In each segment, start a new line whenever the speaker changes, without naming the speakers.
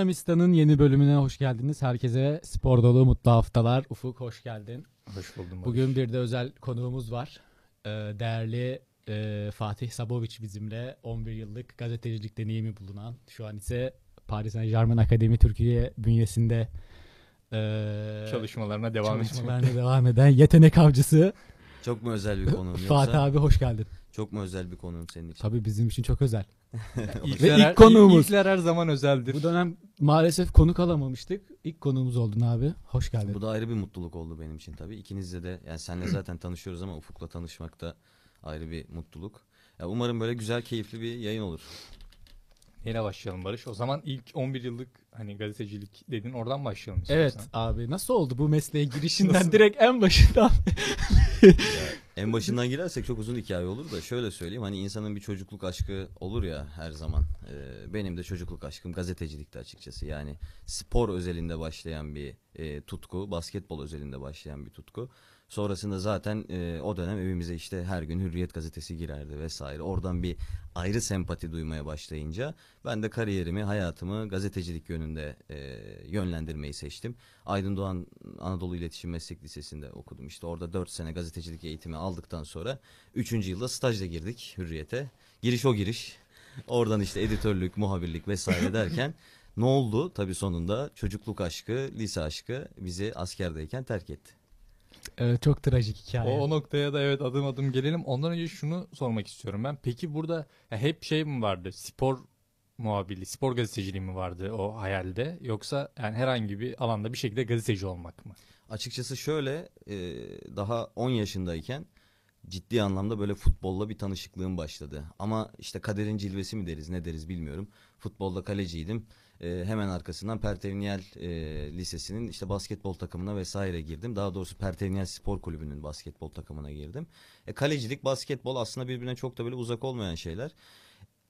Bonamista'nın yeni bölümüne hoş geldiniz. Herkese spor dolu mutlu haftalar. Ufuk hoş geldin.
Hoş buldum. Barış.
Bugün bir de özel konuğumuz var. Ee, değerli e, Fatih Saboviç bizimle 11 yıllık gazetecilik deneyimi bulunan. Şu an ise Paris Saint Germain Akademi Türkiye bünyesinde e,
çalışmalarına devam
çalışmalarına devam eden yetenek avcısı
Çok mu özel bir konuğum yoksa?
Fatih abi hoş geldin.
Çok mu özel bir konuğum senin için?
Tabii bizim için çok özel.
İlkler,
Ve ilk konuğumuz.
İlkler her zaman özeldir.
Bu dönem maalesef konuk alamamıştık. İlk konuğumuz oldun abi. Hoş geldin.
Bu da ayrı bir mutluluk oldu benim için tabii. İkinizle de yani senle zaten tanışıyoruz ama Ufuk'la tanışmak da ayrı bir mutluluk. Ya umarım böyle güzel, keyifli bir yayın olur.
Neyle başlayalım Barış? O zaman ilk 11 yıllık hani gazetecilik dedin oradan başlayalım
Evet
istiyorsan.
abi nasıl oldu bu mesleğe girişinden direkt en başından?
En başından girersek çok uzun hikaye olur da şöyle söyleyeyim. Hani insanın bir çocukluk aşkı olur ya her zaman. Ee, benim de çocukluk aşkım gazetecilikti açıkçası. Yani spor özelinde başlayan bir e, tutku, basketbol özelinde başlayan bir tutku. Sonrasında zaten e, o dönem evimize işte her gün Hürriyet gazetesi girerdi vesaire. Oradan bir ayrı sempati duymaya başlayınca ben de kariyerimi, hayatımı gazetecilik yönünde e, yönlendirmeyi seçtim. Aydın Doğan Anadolu İletişim Meslek Lisesi'nde okudum. İşte orada 4 sene gazetecilik eğitimi aldıktan sonra 3. yılda stajla girdik Hürriyet'e. Giriş o giriş. Oradan işte editörlük, muhabirlik vesaire derken ne oldu? Tabii sonunda çocukluk aşkı, lise aşkı bizi askerdeyken terk etti.
Evet, çok trajik hikaye.
O, o noktaya da evet adım adım gelelim. Ondan önce şunu sormak istiyorum ben. Peki burada ya hep şey mi vardı? Spor muhabirliği, spor gazeteciliği mi vardı o hayalde? Yoksa yani herhangi bir alanda bir şekilde gazeteci olmak mı?
Açıkçası şöyle e, daha 10 yaşındayken ciddi anlamda böyle futbolla bir tanışıklığım başladı. Ama işte kaderin cilvesi mi deriz ne deriz bilmiyorum. Futbolda kaleciydim. E, hemen arkasından Pertevniyel e, Lisesi'nin işte basketbol takımına vesaire girdim. Daha doğrusu Pertevniyel Spor Kulübü'nün basketbol takımına girdim. E, kalecilik, basketbol aslında birbirine çok da böyle uzak olmayan şeyler.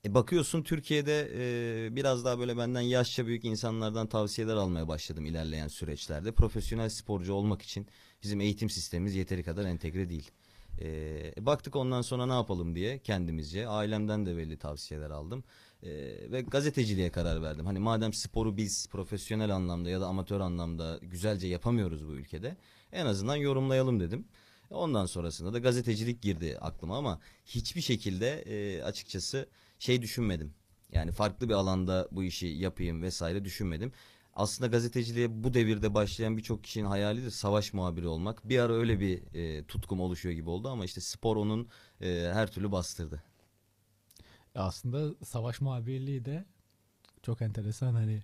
E bakıyorsun Türkiye'de e, biraz daha böyle benden yaşça büyük insanlardan tavsiyeler almaya başladım ilerleyen süreçlerde. Profesyonel sporcu olmak için bizim eğitim sistemimiz yeteri kadar entegre değil. E, baktık ondan sonra ne yapalım diye kendimizce ailemden de belli tavsiyeler aldım. E, ve gazeteciliğe karar verdim. Hani madem sporu biz profesyonel anlamda ya da amatör anlamda güzelce yapamıyoruz bu ülkede en azından yorumlayalım dedim. Ondan sonrasında da gazetecilik girdi aklıma ama hiçbir şekilde e, açıkçası şey düşünmedim. Yani farklı bir alanda bu işi yapayım vesaire düşünmedim. Aslında gazeteciliğe bu devirde başlayan birçok kişinin hayalidir savaş muhabiri olmak. Bir ara öyle bir e, tutkum oluşuyor gibi oldu ama işte spor onun e, her türlü bastırdı.
Aslında savaş muhabirliği de çok enteresan hani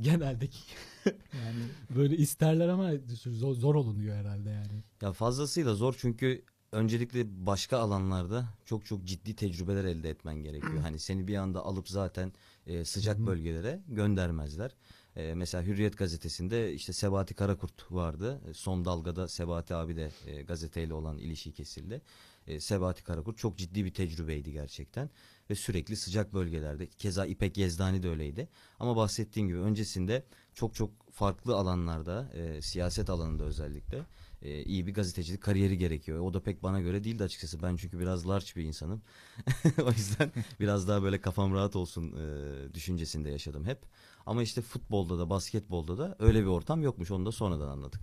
genelde yani böyle isterler ama zor, zor olunuyor herhalde yani.
Ya fazlasıyla zor çünkü öncelikle başka alanlarda çok çok ciddi tecrübeler elde etmen gerekiyor. Hani seni bir anda alıp zaten e, sıcak bölgelere göndermezler. E, mesela Hürriyet gazetesinde işte Sebati Karakurt vardı. E, Son dalgada Sebati abi de e, gazeteyle olan ilişki kesildi. E, Sebati Karakurt çok ciddi bir tecrübeydi gerçekten ve sürekli sıcak bölgelerde. Keza İpek Yezdani de öyleydi. Ama bahsettiğim gibi öncesinde çok çok farklı alanlarda, e, siyaset alanında özellikle e, iyi bir gazetecilik kariyeri gerekiyor. O da pek bana göre değildi açıkçası. Ben çünkü biraz large bir insanım. o yüzden biraz daha böyle kafam rahat olsun e, düşüncesinde yaşadım hep. Ama işte futbolda da basketbolda da öyle bir ortam yokmuş. Onu da sonradan anladık.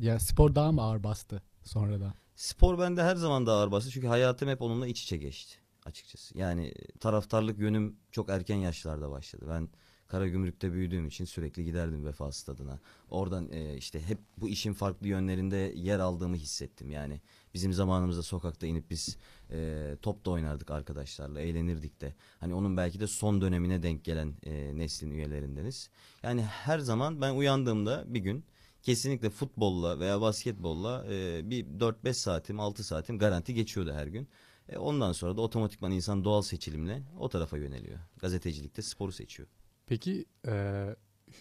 Ya spor daha mı ağır bastı sonradan?
Spor bende her zaman da ağır bastı. Çünkü hayatım hep onunla iç içe geçti açıkçası. Yani taraftarlık yönüm çok erken yaşlarda başladı. Ben Karagümrük'te büyüdüğüm için sürekli giderdim Vefa Stadı'na. Oradan e, işte hep bu işin farklı yönlerinde yer aldığımı hissettim. Yani bizim zamanımızda sokakta inip biz e, top da oynardık arkadaşlarla, eğlenirdik de. Hani onun belki de son dönemine denk gelen e, neslin üyelerindeniz. Yani her zaman ben uyandığımda bir gün kesinlikle futbolla veya basketbolla e, bir 4-5 saatim 6 saatim garanti geçiyordu her gün. E, ondan sonra da otomatikman insan doğal seçilimle o tarafa yöneliyor. Gazetecilikte sporu seçiyor.
Peki e,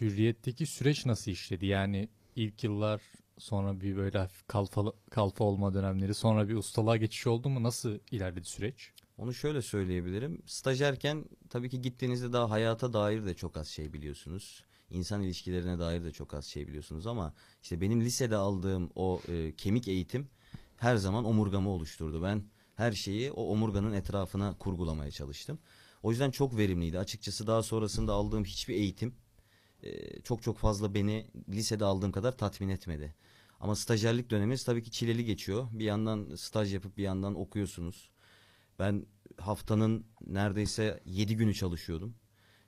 hürriyetteki süreç nasıl işledi? Yani ilk yıllar sonra bir böyle hafif kalfa, kalfa olma dönemleri sonra bir ustalığa geçiş oldu mu? Nasıl ilerledi süreç?
Onu şöyle söyleyebilirim. Stajyerken tabii ki gittiğinizde daha hayata dair de çok az şey biliyorsunuz. İnsan ilişkilerine dair de çok az şey biliyorsunuz ama işte benim lisede aldığım o e, kemik eğitim her zaman omurgamı oluşturdu. Ben her şeyi o omurganın etrafına kurgulamaya çalıştım. O yüzden çok verimliydi. Açıkçası daha sonrasında aldığım hiçbir eğitim e, çok çok fazla beni lisede aldığım kadar tatmin etmedi. Ama stajyerlik döneminiz tabii ki çileli geçiyor. Bir yandan staj yapıp bir yandan okuyorsunuz. Ben haftanın neredeyse 7 günü çalışıyordum.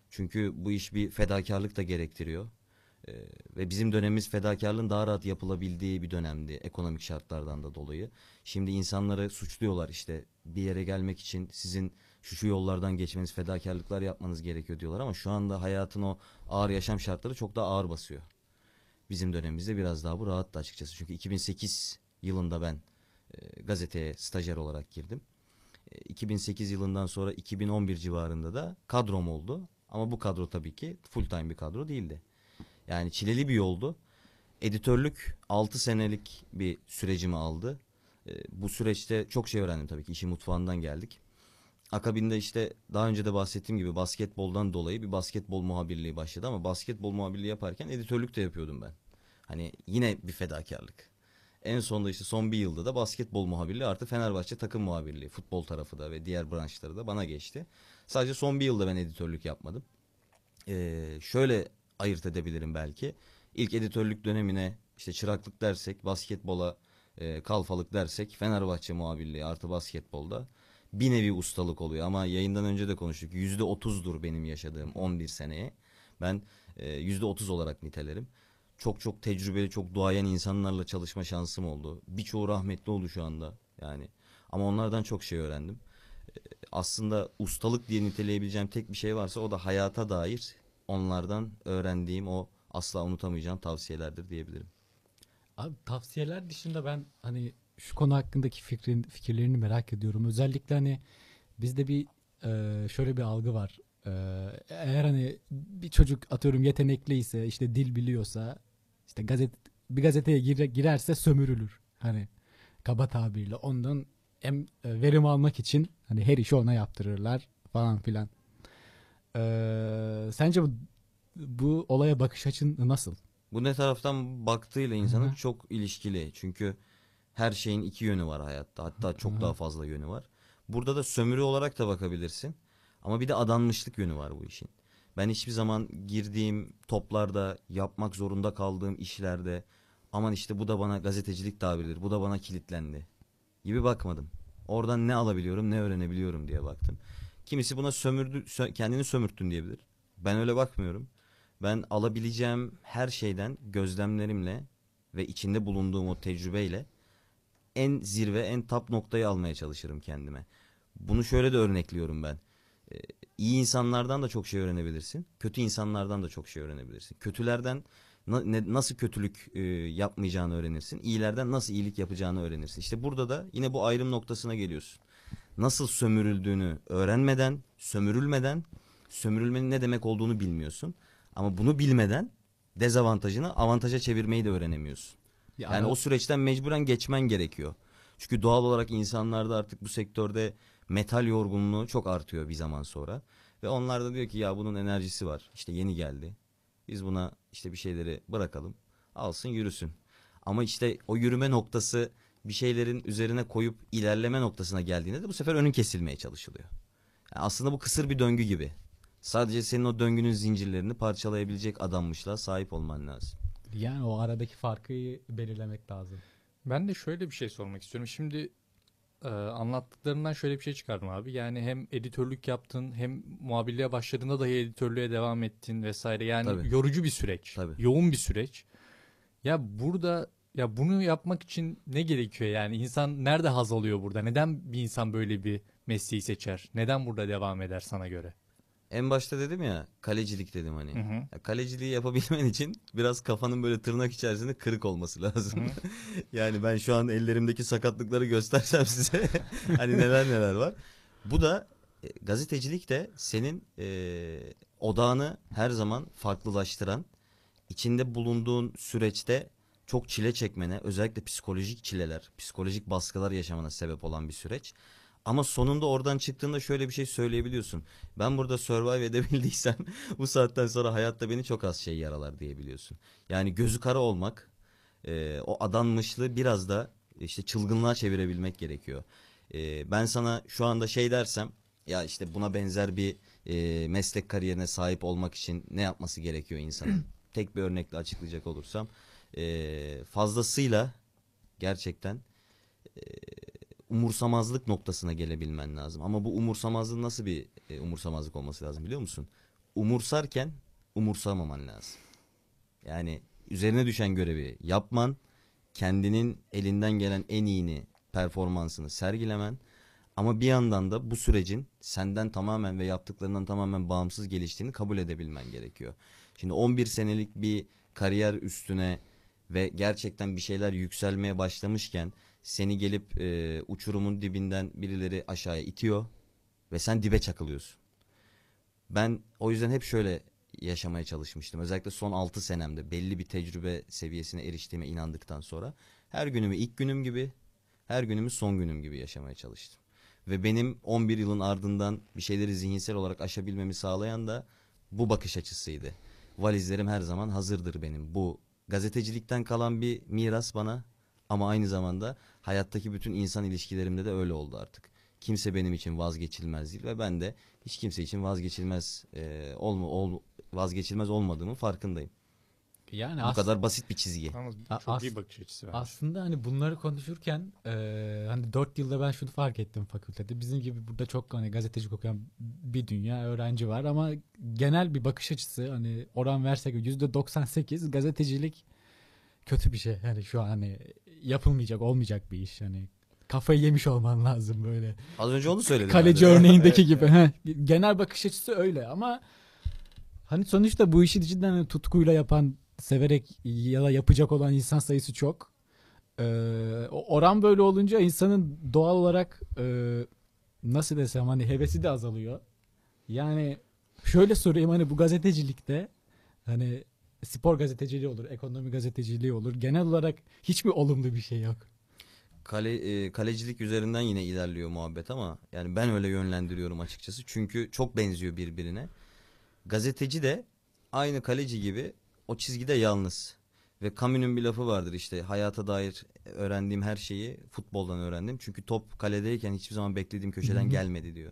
Çünkü bu iş bir fedakarlık da gerektiriyor. Ee, ve bizim dönemimiz fedakarlığın daha rahat yapılabildiği bir dönemdi ekonomik şartlardan da dolayı. Şimdi insanları suçluyorlar işte bir yere gelmek için sizin şu şu yollardan geçmeniz, fedakarlıklar yapmanız gerekiyor diyorlar ama şu anda hayatın o ağır yaşam şartları çok daha ağır basıyor. Bizim dönemimizde biraz daha bu rahattı açıkçası. Çünkü 2008 yılında ben e, gazeteye stajyer olarak girdim. E, 2008 yılından sonra 2011 civarında da kadrom oldu. Ama bu kadro tabii ki full time bir kadro değildi. Yani çileli bir yoldu. Editörlük 6 senelik bir sürecimi aldı. E, bu süreçte çok şey öğrendim tabii ki. İşin mutfağından geldik. Akabinde işte daha önce de bahsettiğim gibi basketboldan dolayı bir basketbol muhabirliği başladı ama basketbol muhabirliği yaparken editörlük de yapıyordum ben. Hani yine bir fedakarlık. En sonunda işte son bir yılda da basketbol muhabirliği artı Fenerbahçe takım muhabirliği. Futbol tarafı da ve diğer branşları da bana geçti. Sadece son bir yılda ben editörlük yapmadım. Ee, şöyle ayırt edebilirim belki. İlk editörlük dönemine işte çıraklık dersek, basketbola e, kalfalık dersek Fenerbahçe muhabirliği artı basketbolda bir nevi ustalık oluyor. Ama yayından önce de konuştuk. Yüzde otuzdur benim yaşadığım 11 seneye. Ben e, yüzde otuz olarak nitelerim. Çok çok tecrübeli, çok duayen insanlarla çalışma şansım oldu. Birçoğu rahmetli oldu şu anda. Yani ama onlardan çok şey öğrendim. E, Aslında ustalık diye niteleyebileceğim tek bir şey varsa o da hayata dair onlardan öğrendiğim o asla unutamayacağım tavsiyelerdir diyebilirim.
Abi tavsiyeler dışında ben hani şu konu hakkındaki fikrin fikirlerini merak ediyorum. Özellikle hani bizde bir e, şöyle bir algı var. E, eğer hani bir çocuk atıyorum yetenekliyse işte dil biliyorsa işte gazet bir gazeteye gire- girerse sömürülür. Hani kaba tabirle ondan em, e, verim almak için hani her işi ona yaptırırlar falan filan. E, sence bu, bu olaya bakış açın nasıl?
Bu ne taraftan baktığıyla insanın
Hı hı.
çok ilişkili. Çünkü her şeyin iki yönü var hayatta. Hatta çok
Hı hı.
daha fazla yönü var. Burada da sömürü olarak da bakabilirsin. Ama bir de adanmışlık yönü var bu işin. Ben hiçbir zaman girdiğim toplarda, yapmak zorunda kaldığım işlerde aman işte bu da bana gazetecilik tabiridir, bu da bana kilitlendi gibi bakmadım. Oradan ne alabiliyorum, ne öğrenebiliyorum diye baktım. Kimisi buna sömürdü, sö- kendini sömürttün diyebilir. Ben öyle bakmıyorum. Ben alabileceğim her şeyden gözlemlerimle ve içinde bulunduğum o tecrübeyle en zirve, en tap noktayı almaya çalışırım kendime. Bunu şöyle de örnekliyorum ben. Ee, iyi insanlardan da çok şey öğrenebilirsin. Kötü insanlardan da çok şey öğrenebilirsin. Kötülerden na- ne- nasıl kötülük e, yapmayacağını öğrenirsin. İyilerden nasıl iyilik yapacağını öğrenirsin. İşte burada da yine bu ayrım noktasına geliyorsun. Nasıl sömürüldüğünü öğrenmeden, sömürülmeden, sömürülmenin ne demek olduğunu bilmiyorsun. Ama bunu bilmeden dezavantajını avantaja çevirmeyi de öğrenemiyorsun.
Ya
Yani o süreçten mecburen geçmen gerekiyor. Çünkü doğal olarak insanlarda artık bu sektörde metal yorgunluğu çok artıyor bir zaman sonra. Ve onlar da diyor ki ya bunun enerjisi var. İşte yeni geldi. Biz buna işte bir şeyleri bırakalım. Alsın yürüsün. Ama işte o yürüme noktası bir şeylerin üzerine koyup ilerleme noktasına geldiğinde de bu sefer önün kesilmeye çalışılıyor. Yani aslında bu kısır bir döngü gibi. Sadece senin o döngünün zincirlerini parçalayabilecek adanmışlığa sahip olman lazım.
Yani o aradaki farkı belirlemek lazım.
Ben de şöyle bir şey sormak istiyorum. Şimdi e, anlattıklarından şöyle bir şey çıkardım abi. Yani hem editörlük yaptın hem muhabirliğe başladığında dahi editörlüğe devam ettin vesaire. Yani
Tabii.
yorucu bir süreç.
Tabii.
Yoğun bir süreç. Ya burada ya bunu yapmak için ne gerekiyor yani? İnsan nerede haz alıyor burada? Neden bir insan böyle bir mesleği seçer? Neden burada devam eder sana göre?
En başta dedim ya kalecilik dedim hani.
Hı hı.
Ya kaleciliği yapabilmen için biraz kafanın böyle tırnak içerisinde kırık olması lazım. yani ben şu an ellerimdeki sakatlıkları göstersem size hani neler neler var. Bu da e, gazetecilik de senin e, odağını her zaman farklılaştıran, içinde bulunduğun süreçte çok çile çekmene, özellikle psikolojik çileler, psikolojik baskılar yaşamana sebep olan bir süreç. Ama sonunda oradan çıktığında şöyle bir şey söyleyebiliyorsun. Ben burada survive edebildiysem bu saatten sonra hayatta beni çok az şey yaralar diyebiliyorsun. Yani gözü kara olmak, e, o adanmışlığı biraz da işte çılgınlığa çevirebilmek gerekiyor. E, ben sana şu anda şey dersem, ya işte buna benzer bir e, meslek kariyerine sahip olmak için ne yapması gerekiyor insanın? Tek bir örnekle açıklayacak olursam e, fazlasıyla gerçekten e, umursamazlık noktasına gelebilmen lazım. Ama bu umursamazlığın nasıl bir e, umursamazlık olması lazım biliyor musun? Umursarken umursamaman lazım. Yani üzerine düşen görevi yapman, kendinin elinden gelen en iyini, performansını sergilemen ama bir yandan da bu sürecin senden tamamen ve yaptıklarından tamamen bağımsız geliştiğini kabul edebilmen gerekiyor. Şimdi 11 senelik bir kariyer üstüne ve gerçekten bir şeyler yükselmeye başlamışken seni gelip e, uçurumun dibinden birileri aşağıya itiyor ve sen dibe çakılıyorsun. Ben o yüzden hep şöyle yaşamaya çalışmıştım. Özellikle son 6 senemde belli bir tecrübe seviyesine eriştiğime inandıktan sonra her günümü ilk günüm gibi, her günümü son günüm gibi yaşamaya çalıştım. Ve benim 11 yılın ardından bir şeyleri zihinsel olarak aşabilmemi sağlayan da bu bakış açısıydı. Valizlerim her zaman hazırdır benim. Bu gazetecilikten kalan bir miras bana ama aynı zamanda hayattaki bütün insan ilişkilerimde de öyle oldu artık. Kimse benim için vazgeçilmez değil ve ben de hiç kimse için vazgeçilmez e, olma, ol, vazgeçilmez olmadığımın farkındayım.
Yani
Bu kadar basit bir çizgi.
Yalnız çok
as-
iyi bakış açısı bence.
aslında hani bunları konuşurken e, hani 4 yılda ben şunu fark ettim fakültede. Bizim gibi burada çok hani gazetecilik okuyan bir dünya öğrenci var ama genel bir bakış açısı hani oran versek %98 gazetecilik kötü bir şey. Yani şu an hani yapılmayacak, olmayacak bir iş. Hani kafayı yemiş olman lazım böyle.
Az önce onu söyledim.
Kaleci
de.
örneğindeki gibi. Heh, Genel bakış açısı öyle ama hani sonuçta bu işi cidden hani tutkuyla yapan, severek ya da yapacak olan insan sayısı çok. Ee, oran böyle olunca insanın doğal olarak e, nasıl desem hani hevesi de azalıyor. Yani şöyle sorayım hani bu gazetecilikte hani spor gazeteciliği olur, ekonomi gazeteciliği olur. Genel olarak hiçbir olumlu bir şey yok.
Kale, e, kalecilik üzerinden yine ilerliyor muhabbet ama yani ben öyle yönlendiriyorum açıkçası. Çünkü çok benziyor birbirine. Gazeteci de aynı kaleci gibi o çizgide yalnız. Ve Camus'un bir lafı vardır işte hayata dair öğrendiğim her şeyi futboldan öğrendim. Çünkü top kaledeyken hiçbir zaman beklediğim köşeden gelmedi diyor.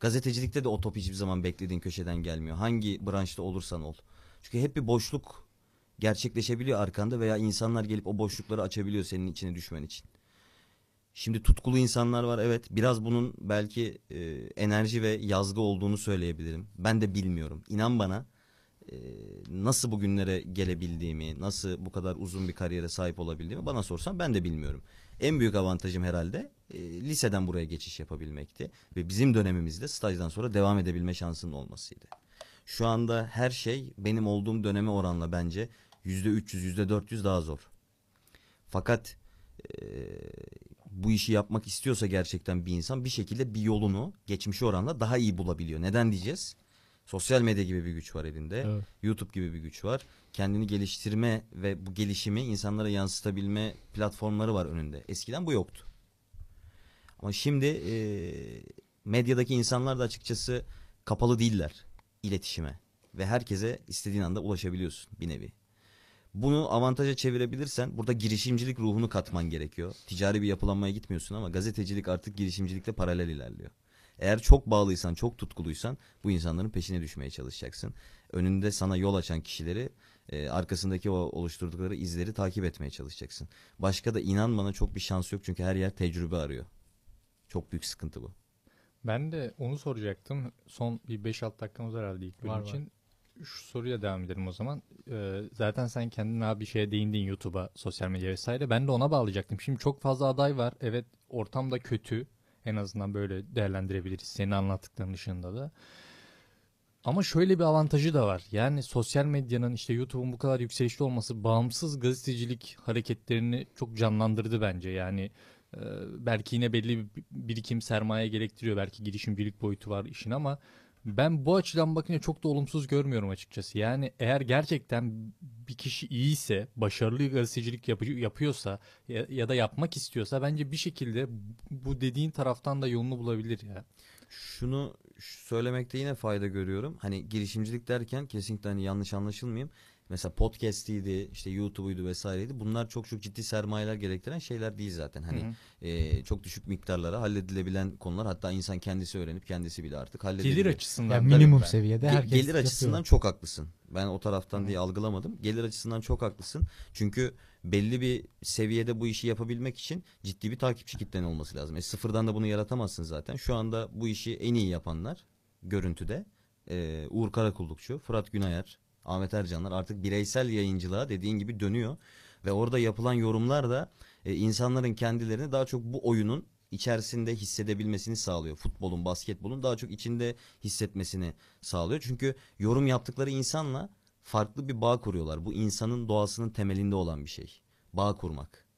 Gazetecilikte de o top hiçbir zaman beklediğin köşeden gelmiyor. Hangi branşta olursan ol. Çünkü hep bir boşluk gerçekleşebiliyor arkanda veya insanlar gelip o boşlukları açabiliyor senin içine düşmen için. Şimdi tutkulu insanlar var evet biraz bunun belki e, enerji ve yazgı olduğunu söyleyebilirim. Ben de bilmiyorum. İnan bana e, nasıl bugünlere gelebildiğimi, nasıl bu kadar uzun bir kariyere sahip olabildiğimi bana sorsan ben de bilmiyorum. En büyük avantajım herhalde e, liseden buraya geçiş yapabilmekti. Ve bizim dönemimizde stajdan sonra devam edebilme şansının olmasıydı. Şu anda her şey benim olduğum döneme oranla bence %300, %400 daha zor. Fakat e, bu işi yapmak istiyorsa gerçekten bir insan bir şekilde bir yolunu geçmişe oranla daha iyi bulabiliyor. Neden diyeceğiz? Sosyal medya gibi bir güç var elinde.
Evet.
YouTube gibi bir güç var. Kendini geliştirme ve bu gelişimi insanlara yansıtabilme platformları var önünde. Eskiden bu yoktu. Ama şimdi e, medyadaki insanlar da açıkçası kapalı değiller iletişime. Ve herkese istediğin anda ulaşabiliyorsun bir nevi. Bunu avantaja çevirebilirsen burada girişimcilik ruhunu katman gerekiyor. Ticari bir yapılanmaya gitmiyorsun ama gazetecilik artık girişimcilikle paralel ilerliyor. Eğer çok bağlıysan, çok tutkuluysan bu insanların peşine düşmeye çalışacaksın. Önünde sana yol açan kişileri, e, arkasındaki o oluşturdukları izleri takip etmeye çalışacaksın. Başka da inan bana çok bir şans yok çünkü her yer tecrübe arıyor. Çok büyük sıkıntı bu.
Ben de onu soracaktım. Son bir 5-6 dakikamız var herhalde ilk bölüm
Var, var.
için. Şu soruya devam edelim o zaman. Ee, zaten sen kendin abi bir şeye değindin YouTube'a, sosyal medya vesaire. Ben de ona bağlayacaktım. Şimdi çok fazla aday var. Evet ortam da kötü. En azından böyle değerlendirebiliriz. Senin anlattıkların dışında da. Ama şöyle bir avantajı da var. Yani sosyal medyanın işte YouTube'un bu kadar yükselişli olması bağımsız gazetecilik hareketlerini çok canlandırdı bence. Yani e, belki yine belli bir birikim sermaye gerektiriyor. Belki girişimcilik boyutu var işin ama ben bu açıdan bakınca çok da olumsuz görmüyorum açıkçası. Yani eğer gerçekten bir kişi iyiyse, başarılı gazetecilik yapı- yapıyorsa ya, ya da yapmak istiyorsa bence bir şekilde bu dediğin taraftan da yolunu bulabilir ya.
Şunu söylemekte yine fayda görüyorum. Hani girişimcilik derken kesinlikle hani yanlış anlaşılmayayım. Mesela podcast'iydi, işte YouTube'uydu vesaireydi. Bunlar çok çok ciddi sermayeler gerektiren şeyler değil zaten. Hani
Hı hı.
e, çok düşük miktarlara halledilebilen konular. Hatta insan kendisi öğrenip kendisi bile artık halledebilir.
Gelir açısından.
Yani minimum
ben-
seviyede
Ge-
herkes
gelir
yapıyor.
açısından çok haklısın. Ben o taraftan
Hı.
diye algılamadım. Gelir açısından çok haklısın. Çünkü belli bir seviyede bu işi yapabilmek için ciddi bir takipçi kitlen olması lazım. E, sıfırdan da bunu yaratamazsın zaten. Şu anda bu işi en iyi yapanlar görüntüde e, Uğur Karakullukçu, Fırat Günayer, Ahmet Ercanlar artık bireysel yayıncılığa dediğin gibi dönüyor. Ve orada yapılan yorumlar da e, insanların kendilerini daha çok bu oyunun içerisinde hissedebilmesini sağlıyor. Futbolun, basketbolun daha çok içinde hissetmesini sağlıyor. Çünkü yorum yaptıkları insanla farklı bir bağ kuruyorlar. Bu insanın doğasının temelinde olan bir şey. Bağ kurmak.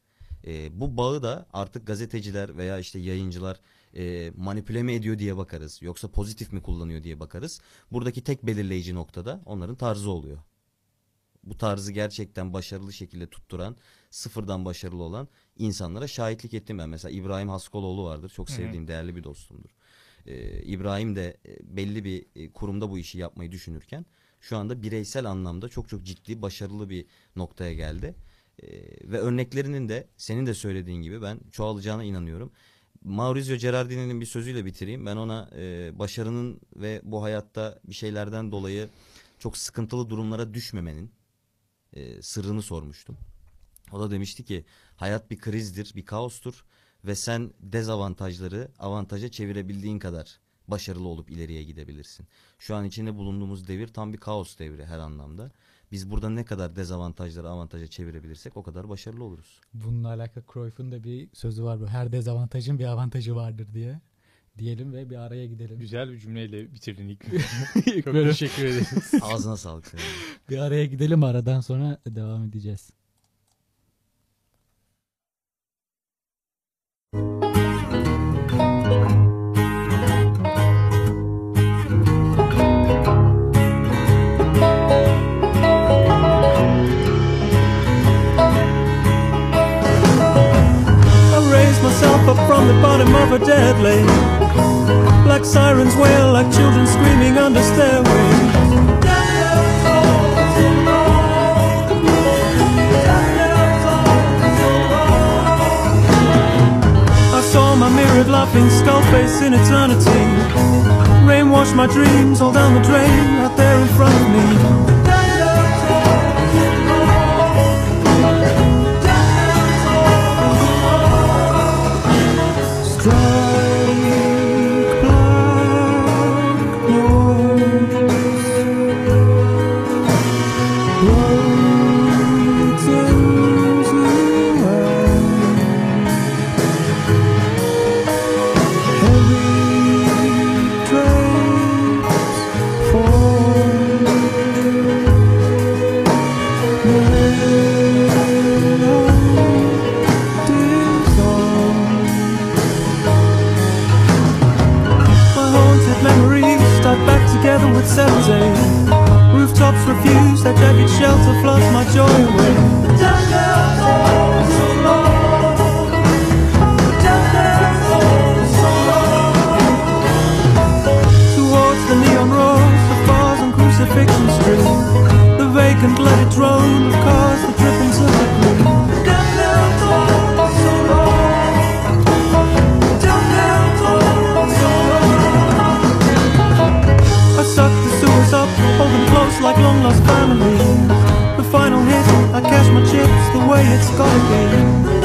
E, bu bağı da artık gazeteciler veya işte yayıncılar e, manipüle mi ediyor diye bakarız. Yoksa pozitif mi kullanıyor diye bakarız. Buradaki tek belirleyici noktada onların tarzı oluyor. Bu tarzı gerçekten başarılı şekilde tutturan, sıfırdan başarılı olan insanlara şahitlik ettim ben. Mesela İbrahim Haskoloğlu vardır. Çok sevdiğim, değerli bir dostumdur. Ee, İbrahim de e, belli bir e, kurumda bu işi yapmayı düşünürken şu anda bireysel anlamda çok çok ciddi, başarılı bir noktaya geldi. Ee, ve örneklerinin de senin de söylediğin gibi ben çoğalacağına inanıyorum. Maurizio Gerardini'nin bir sözüyle bitireyim. Ben ona e, başarının ve bu hayatta bir şeylerden dolayı çok sıkıntılı durumlara düşmemenin e, sırrını sormuştum. O da demişti ki hayat bir krizdir, bir kaostur ve sen dezavantajları avantaja çevirebildiğin kadar başarılı olup ileriye gidebilirsin. Şu an içinde bulunduğumuz devir tam bir kaos devri her anlamda. Biz burada ne kadar dezavantajları avantaja çevirebilirsek o kadar başarılı oluruz.
Bununla alakalı Cruyff'un da bir sözü var. bu. Her dezavantajın bir avantajı vardır diye. Diyelim ve bir araya gidelim.
Güzel bir cümleyle bitirdin ilk.
İlk
Çok teşekkür ederiz.
Ağzına sağlık senin.
Bir araya gidelim aradan sonra devam edeceğiz.
Up from the bottom of a dead lake. Black sirens wail like children screaming under stairways. I saw my mirrored laughing skull face in eternity. Rain washed my dreams all down the drain out there in front of me. Floods my joy away. The way it's gotta be.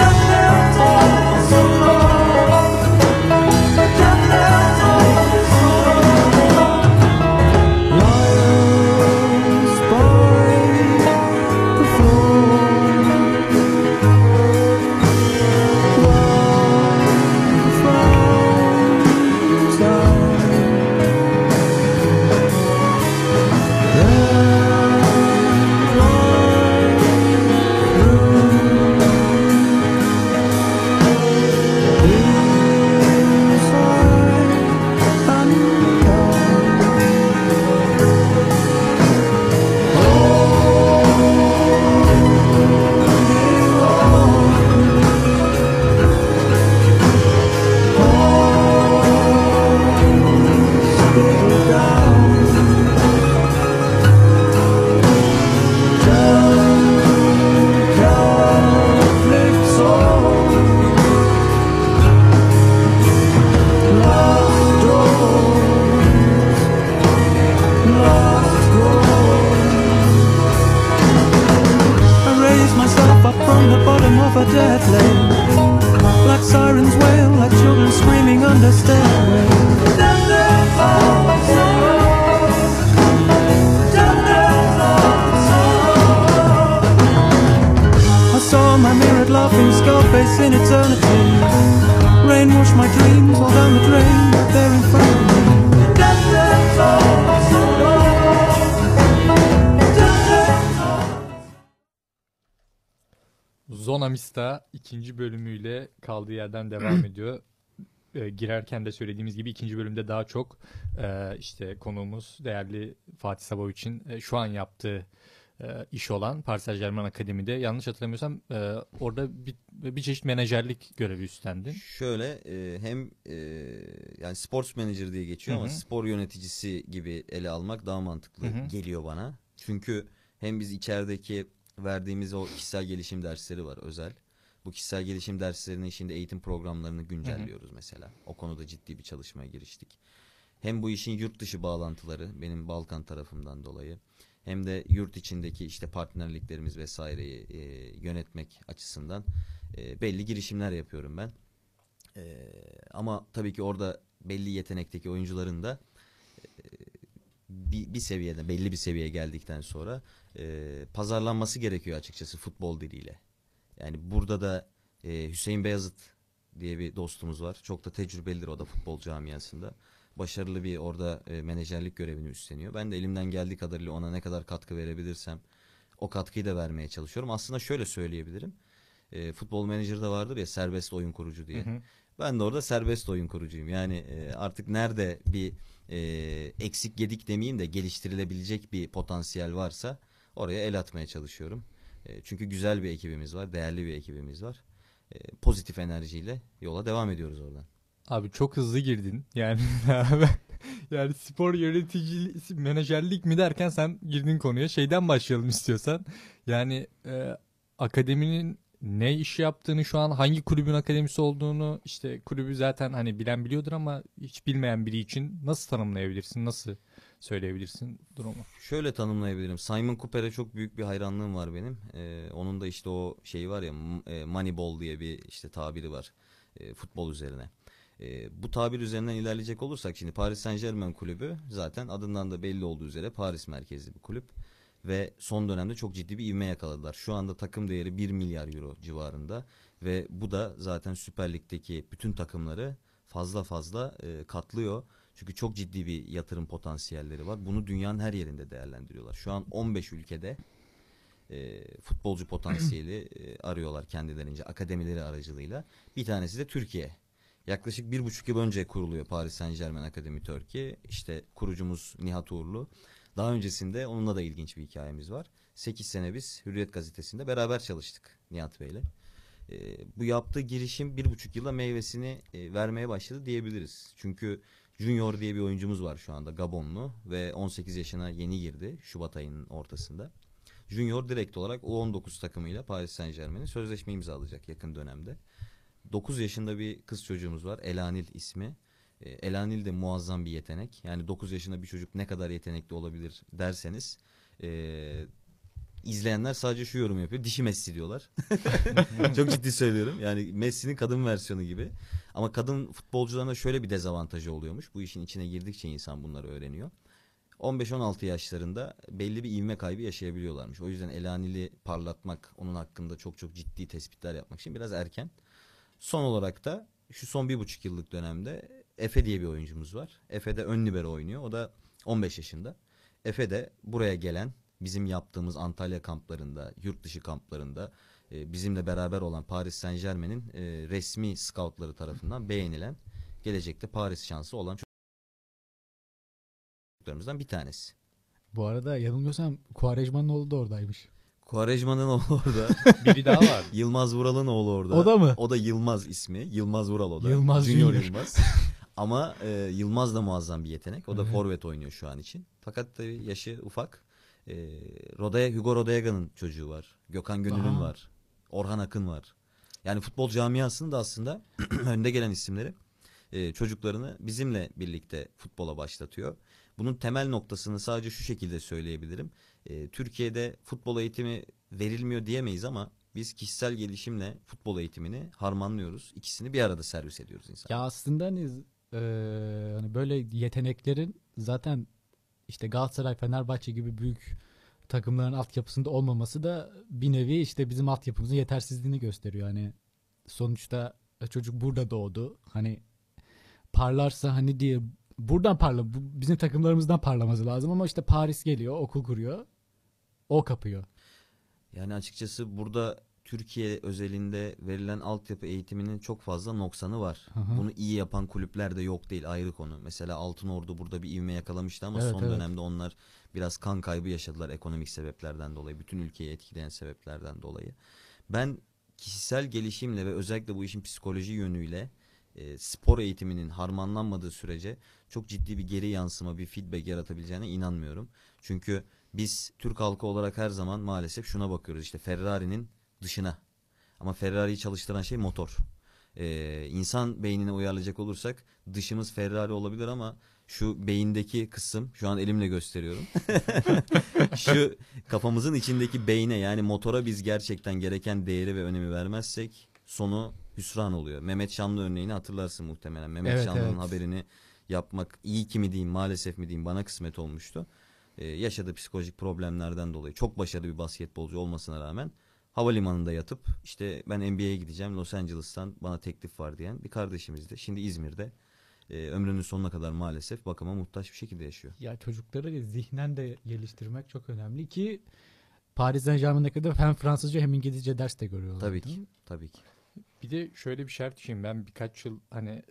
İkinci bölümüyle kaldığı yerden devam ediyor. E, girerken de söylediğimiz gibi ikinci bölümde daha çok e, işte konuğumuz değerli Fatih Sabovic'in e, şu an yaptığı e, iş olan Paris Saint Germain Akademi'de yanlış hatırlamıyorsam e, orada bir, bir çeşit menajerlik görevi üstlendin.
Şöyle e, hem e, yani sports manager diye geçiyor
Hı
ama spor yöneticisi gibi ele almak daha mantıklı
Hı hı.
geliyor bana. Çünkü hem biz içerideki verdiğimiz o kişisel gelişim dersleri var özel. Bu kişisel gelişim derslerinin şimdi eğitim programlarını güncelliyoruz mesela. O konuda ciddi bir çalışmaya giriştik. Hem bu işin yurt dışı bağlantıları benim Balkan tarafımdan dolayı hem de yurt içindeki işte partnerliklerimiz vesaireyi e, yönetmek açısından e, belli girişimler yapıyorum ben. E, ama tabii ki orada belli yetenekteki oyuncuların da e, bir, bir seviyede belli bir seviyeye geldikten sonra e, pazarlanması gerekiyor açıkçası futbol diliyle. Yani burada da e, Hüseyin Beyazıt diye bir dostumuz var. Çok da tecrübelidir o da futbol camiasında. Başarılı bir orada e, menajerlik görevini üstleniyor. Ben de elimden geldiği kadarıyla ona ne kadar katkı verebilirsem o katkıyı da vermeye çalışıyorum. Aslında şöyle söyleyebilirim. E, futbol menajerde vardır ya serbest oyun kurucu diye.
Hı hı.
Ben de orada serbest oyun kurucuyum. Yani e, artık nerede bir e, eksik gedik demeyeyim de geliştirilebilecek bir potansiyel varsa oraya el atmaya çalışıyorum. E, çünkü güzel bir ekibimiz var, değerli bir ekibimiz var. E, pozitif enerjiyle yola devam ediyoruz oradan.
Abi çok hızlı girdin. Yani yani spor yönetici menajerlik mi derken sen girdin konuya. Şeyden başlayalım istiyorsan. Yani e, akademinin ne iş yaptığını şu an hangi kulübün akademisi olduğunu işte kulübü zaten hani bilen biliyordur ama hiç bilmeyen biri için nasıl tanımlayabilirsin? Nasıl söyleyebilirsin durumu?
Şöyle tanımlayabilirim. Simon Cooper'e çok büyük bir hayranlığım var benim. E, onun da işte o şeyi var ya e, Moneyball diye bir işte tabiri var e, futbol üzerine. E, bu tabir üzerinden ilerleyecek olursak şimdi Paris Saint Germain kulübü zaten adından da belli olduğu üzere Paris merkezli bir kulüp. Ve son dönemde çok ciddi bir ivme yakaladılar. Şu anda takım değeri 1 milyar euro civarında. Ve bu da zaten Süper Lig'deki bütün takımları fazla fazla e, katlıyor. Çünkü çok ciddi bir yatırım potansiyelleri var. Bunu dünyanın her yerinde değerlendiriyorlar. Şu an 15 ülkede e, futbolcu potansiyeli e, arıyorlar kendilerince akademileri aracılığıyla. Bir tanesi de Türkiye. Yaklaşık bir buçuk yıl önce kuruluyor Paris Saint Germain Akademi Türkiye. İşte kurucumuz Nihat Uğurlu. Daha öncesinde onunla da ilginç bir hikayemiz var. 8 sene biz Hürriyet Gazetesi'nde beraber çalıştık Nihat Bey'le. E, bu yaptığı girişim bir buçuk yılda meyvesini e, vermeye başladı diyebiliriz. Çünkü Junior diye bir oyuncumuz var şu anda Gabonlu ve 18 yaşına yeni girdi Şubat ayının ortasında. Junior direkt olarak U19 takımıyla Paris Saint Germain'in sözleşme imzalayacak yakın dönemde. 9 yaşında bir kız çocuğumuz var Elanil ismi. E, Elanil de muazzam bir yetenek. Yani 9 yaşında bir çocuk ne kadar yetenekli olabilir derseniz e, izleyenler sadece şu yorum yapıyor. Dişi Messi diyorlar. Çok ciddi söylüyorum. Yani Messi'nin kadın versiyonu gibi. Ama kadın futbolcularına şöyle bir dezavantajı oluyormuş. Bu işin içine girdikçe insan bunları öğreniyor. 15-16 yaşlarında belli bir ivme kaybı yaşayabiliyorlarmış. O yüzden Elanil'i parlatmak, onun hakkında çok çok ciddi tespitler yapmak için biraz erken. Son olarak da şu son bir buçuk yıllık dönemde Efe diye bir oyuncumuz var. Efe de ön libero oynuyor. O da 15 yaşında. Efe de buraya gelen bizim yaptığımız Antalya kamplarında, yurt dışı kamplarında e, bizimle beraber olan Paris Saint Germain'in e, resmi scoutları tarafından beğenilen gelecekte Paris şansı olan çocuklarımızdan bir tanesi.
Bu arada yanılmıyorsam Kuarejman'ın oğlu da oradaymış.
Kuarejman'ın oğlu orada.
Biri daha var.
Yılmaz Vural'ın oğlu orada.
O da mı?
O da Yılmaz ismi. Yılmaz Vural o da.
Yılmaz
Junior. Yılmaz. Ama e, Yılmaz da muazzam bir yetenek. O da
Evet.
forvet oynuyor şu an için. Fakat tabii yaşı ufak. E, Rodaya, Hugo Rodayaga'nın çocuğu var. Gökhan Gönül'ün
Aha.
var. Orhan Akın var. Yani futbol camiasının da aslında önde gelen isimleri e, çocuklarını bizimle birlikte futbola başlatıyor. Bunun temel noktasını sadece şu şekilde söyleyebilirim. E, Türkiye'de futbol eğitimi verilmiyor diyemeyiz ama biz kişisel gelişimle futbol eğitimini harmanlıyoruz. İkisini bir arada servis ediyoruz insan.
Ya aslında hani, e, hani böyle yeteneklerin zaten işte Galatasaray, Fenerbahçe gibi büyük takımların altyapısında olmaması da bir nevi işte bizim altyapımızın yetersizliğini gösteriyor. Hani sonuçta çocuk burada doğdu. Hani parlarsa hani diye buradan parla bizim takımlarımızdan parlaması lazım ama işte Paris geliyor, okul kuruyor. O kapıyor.
Yani açıkçası burada Türkiye özelinde verilen altyapı eğitiminin çok fazla noksanı var.
Hı hı.
Bunu iyi yapan kulüpler de yok değil ayrı konu. Mesela Altınordu burada bir ivme yakalamıştı ama
Evet,
son
evet.
dönemde onlar biraz kan kaybı yaşadılar ekonomik sebeplerden dolayı. Bütün ülkeyi etkileyen sebeplerden dolayı. Ben kişisel gelişimle ve özellikle bu işin psikoloji yönüyle e, spor eğitiminin harmanlanmadığı sürece çok ciddi bir geri yansıma, bir feedback yaratabileceğine inanmıyorum. Çünkü biz Türk halkı olarak her zaman maalesef şuna bakıyoruz işte Ferrari'nin dışına. Ama Ferrari'yi çalıştıran şey motor. Ee, insan beynine uyarlayacak olursak dışımız Ferrari olabilir ama şu beyindeki kısım şu an elimle gösteriyorum. şu kafamızın içindeki beyne yani motora biz gerçekten gereken değeri ve önemi vermezsek sonu hüsran oluyor. Mehmet Şamlı örneğini hatırlarsın muhtemelen. Mehmet
Evet,
Şamlı'nın
evet.
haberini yapmak iyi ki mi diyeyim maalesef mi diyeyim bana kısmet olmuştu. Ee, yaşadığı psikolojik problemlerden dolayı çok başarılı bir basketbolcu olmasına rağmen havalimanında yatıp işte ben NBA'ye gideceğim Los Angeles'tan bana teklif var diyen bir kardeşimizdi. Şimdi İzmir'de e, ömrünün sonuna kadar maalesef bakıma muhtaç bir şekilde yaşıyor.
Ya çocukları zihnen de geliştirmek çok önemli ki Paris Saint Germain'de kadar hem Fransızca hem İngilizce ders de görüyorlar.
Tabii ki. Tabii ki.
Bir de şöyle bir şart düşeyim. Ben birkaç yıl hani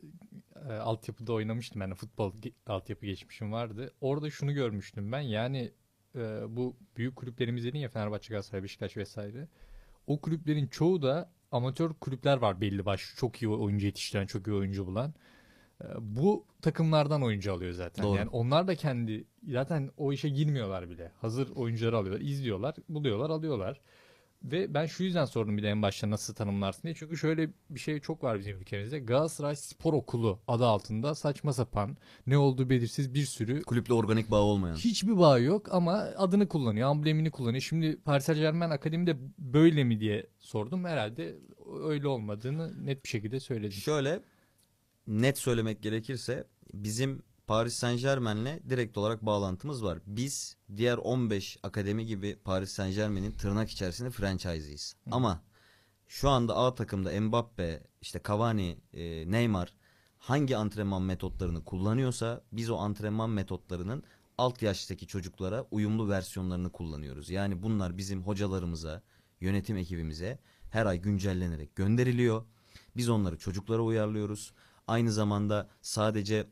e, altyapıda oynamıştım. Yani futbol altyapı geçmişim vardı. Orada şunu görmüştüm ben. Yani e, bu büyük kulüplerimiz dedin ya Fenerbahçe, Galatasaray, Beşiktaş vesaire. O kulüplerin çoğu da amatör kulüpler var belli başlı. Çok iyi oyuncu yetiştiren, çok iyi oyuncu bulan. E, bu takımlardan oyuncu alıyor zaten.
Doğru.
Yani onlar da kendi zaten o işe girmiyorlar bile. Hazır oyuncuları alıyorlar, izliyorlar, buluyorlar, alıyorlar. Ve ben şu yüzden sordum bir de en başta nasıl tanımlarsın diye. Çünkü şöyle bir şey çok var bizim ülkemizde. Galatasaray Spor Okulu adı altında saçma sapan, ne olduğu belirsiz bir sürü
Kulüple organik bağ olmayan.
hiçbir bağ yok ama adını kullanıyor, amblemini kullanıyor. Şimdi Paris Saint Germain Akademi'de böyle mi diye sordum. Herhalde öyle olmadığını net bir şekilde söyledim.
Şöyle net söylemek gerekirse bizim Paris Saint Germain'le direkt olarak bağlantımız var. Biz diğer 15 akademi gibi Paris Saint Germain'in tırnak içerisinde franchise'iyiz. Ama şu anda A takımda Mbappe, işte Cavani, e, Neymar hangi antrenman metotlarını kullanıyorsa biz o antrenman metotlarının alt yaştaki çocuklara uyumlu versiyonlarını kullanıyoruz. Yani bunlar bizim hocalarımıza, yönetim ekibimize her ay güncellenerek gönderiliyor. Biz onları çocuklara uyarlıyoruz. Aynı zamanda sadece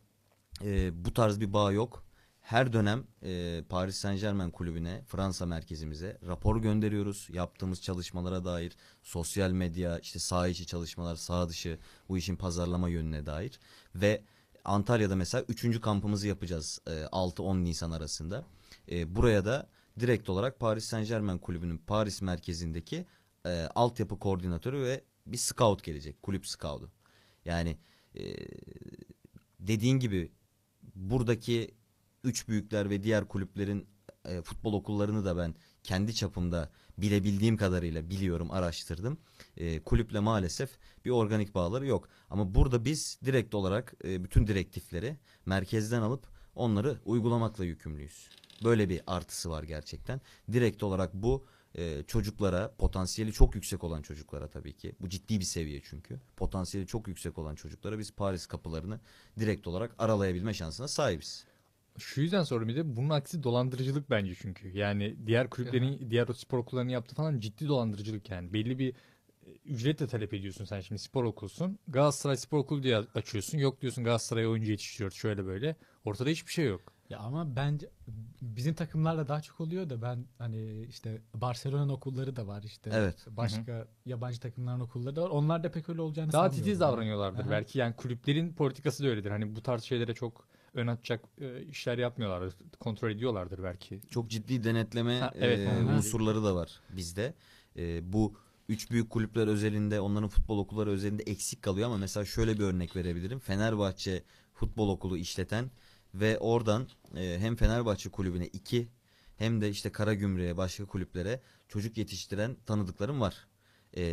e, bu tarz bir bağ yok. Her dönem e, Paris Saint Germain kulübüne, Fransa merkezimize rapor gönderiyoruz. Yaptığımız çalışmalara dair sosyal medya, işte saha içi çalışmalar, saha dışı bu işin pazarlama yönüne dair. Ve Antalya'da mesela 3. kampımızı yapacağız e, 6-10 Nisan arasında. E, buraya da direkt olarak Paris Saint Germain kulübünün Paris merkezindeki e, altyapı koordinatörü ve bir scout gelecek. Kulüp scoutu. Yani e, dediğin gibi buradaki üç büyükler ve diğer kulüplerin e, futbol okullarını da ben kendi çapımda bilebildiğim kadarıyla biliyorum, araştırdım. E, kulüple maalesef bir organik bağları yok. Ama burada biz direkt olarak e, bütün direktifleri merkezden alıp onları uygulamakla yükümlüyüz. Böyle bir artısı var gerçekten. Direkt olarak bu e, çocuklara, potansiyeli çok yüksek olan çocuklara tabii ki. Bu ciddi bir seviye çünkü. Potansiyeli çok yüksek olan çocuklara biz Paris kapılarını direkt olarak aralayabilme şansına sahibiz.
Şu yüzden sordum bir de bunun aksi dolandırıcılık bence çünkü. Yani diğer kulüplerin, diğer spor okullarının yaptığı falan ciddi dolandırıcılık yani. Belli bir e, ücret de talep ediyorsun sen şimdi spor okulsun. Galatasaray Spor Okulu diye açıyorsun. Yok diyorsun Galatasaray oyuncu yetiştiriyor şöyle böyle. Ortada hiçbir şey yok.
Ya ama bence bizim takımlarla daha çok oluyor da ben hani işte Barcelona'nın okulları da var işte.
Evet.
Başka yabancı takımların okulları da var. Onlar da pek öyle olacağını
Daha
sanmıyorum.
titiz davranıyorlardır
Aha.
belki. Yani kulüplerin politikası da öyledir. Hani bu tarz şeylere çok ön atacak e, işler yapmıyorlardır. Kontrol ediyorlardır belki.
Çok ciddi denetleme
Ha, evet,
e, unsurları da var bizde. E, bu üç büyük kulüpler özelinde, onların futbol okulları özelinde eksik kalıyor ama mesela şöyle bir örnek verebilirim. Fenerbahçe Futbol Okulu işleten ve oradan e, hem Fenerbahçe kulübüne iki hem de işte Karagümrük'e başka kulüplere çocuk yetiştiren tanıdıklarım var. E,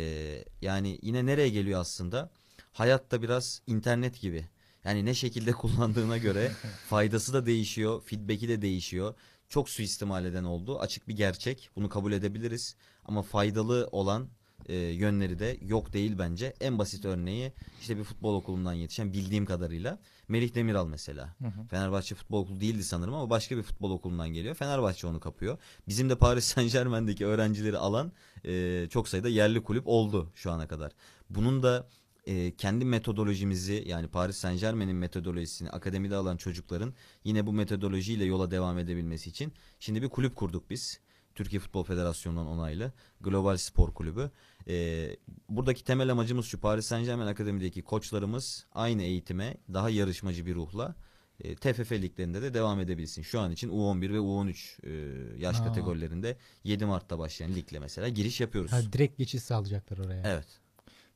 yani yine nereye geliyor aslında? Hayatta biraz internet gibi. Yani ne şekilde kullandığına göre faydası da değişiyor, feedback'i de değişiyor. çok suistimal eden oldu. Açık bir gerçek. Bunu kabul edebiliriz. Ama faydalı olan e, yönleri de yok değil bence. En basit örneği işte bir futbol okulundan yetişen bildiğim kadarıyla Melih Demiral mesela. Fenerbahçe Futbol Okulu değildi sanırım ama başka bir futbol okulundan geliyor. Fenerbahçe onu kapıyor. Bizim de Paris Saint Germain'deki öğrencileri alan e, çok sayıda yerli kulüp oldu şu ana kadar. Bunun da e, kendi metodolojimizi yani Paris Saint Germain'in metodolojisini akademide alan çocukların yine bu metodolojiyle yola devam edebilmesi için şimdi bir kulüp kurduk biz. Türkiye Futbol Federasyonu'ndan onaylı Global Spor Kulübü. Ee, buradaki temel amacımız şu Paris Saint Germain Akademi'deki koçlarımız aynı eğitime daha yarışmacı bir ruhla e, TFF liglerinde de devam edebilsin. Şu an için U11 ve U13 e, yaş
Aa.
kategorilerinde 7 Mart'ta başlayan ligle mesela giriş yapıyoruz.
Ha, direkt geçiş sağlayacaklar oraya.
Evet.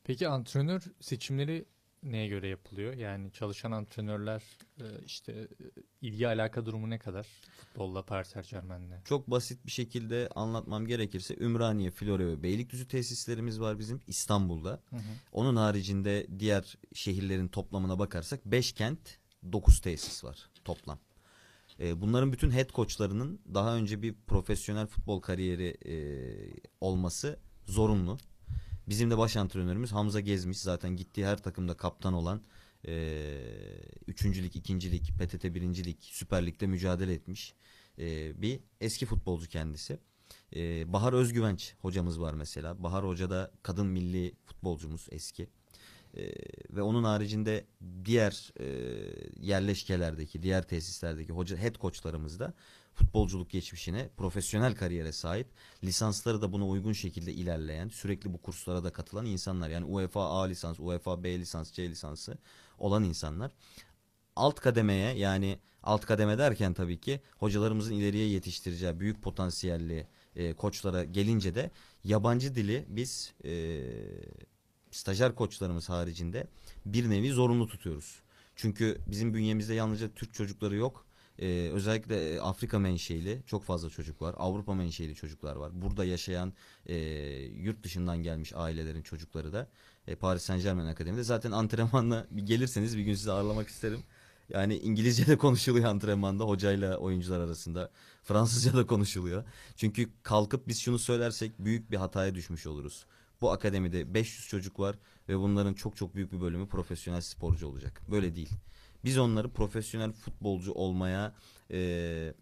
Peki antrenör seçimleri neye göre yapılıyor? Yani çalışan antrenörler e, işte e, ilgi alaka durumu ne kadar futbolla Paris Saint Germain'le?
Çok basit bir şekilde anlatmam gerekirse Ümraniye, Florya ve Beylikdüzü tesislerimiz var bizim İstanbul'da. Onun haricinde diğer şehirlerin toplamına bakarsak 5 kent 9 tesis var toplam. Ee, bunların bütün head coachlarının daha önce bir profesyonel futbol kariyeri e, olması zorunlu. Bizim de baş antrenörümüz Hamza Gezmiş zaten gittiği her takımda kaptan olan e, üçüncülük, ikincilik, PTT birincilik, Süper Lig'de mücadele etmiş e, bir eski futbolcu kendisi. E, Bahar Özgüvenç hocamız var mesela. Bahar Hoca da kadın milli futbolcumuz eski. E, ve onun haricinde diğer e, yerleşkelerdeki, diğer tesislerdeki hoca head koçlarımız da futbolculuk geçmişine, profesyonel kariyere sahip, lisansları da buna uygun şekilde ilerleyen, sürekli bu kurslara da katılan insanlar. Yani UEFA A lisans, UEFA B lisans, C lisansı olan insanlar. Alt kademeye yani alt kademe derken tabii ki hocalarımızın ileriye yetiştireceği büyük potansiyelli e, koçlara gelince de yabancı dili biz e, stajyer koçlarımız haricinde bir nevi zorunlu tutuyoruz. Çünkü bizim bünyemizde yalnızca Türk çocukları yok. Ee, özellikle e, Afrika menşeli çok fazla çocuk var. Avrupa menşeli çocuklar var. Burada yaşayan e, yurt dışından gelmiş ailelerin çocukları da e, Paris Saint Germain Akademi'de. Zaten antrenmanla bir gelirseniz bir gün sizi ağırlamak isterim. Yani İngilizce de konuşuluyor antrenmanda hocayla oyuncular arasında. Fransızca da konuşuluyor. Çünkü kalkıp biz şunu söylersek büyük bir hataya düşmüş oluruz. Bu akademide 500 çocuk var ve bunların çok çok büyük bir bölümü profesyonel sporcu olacak. Böyle değil. Biz onları profesyonel futbolcu olmaya e,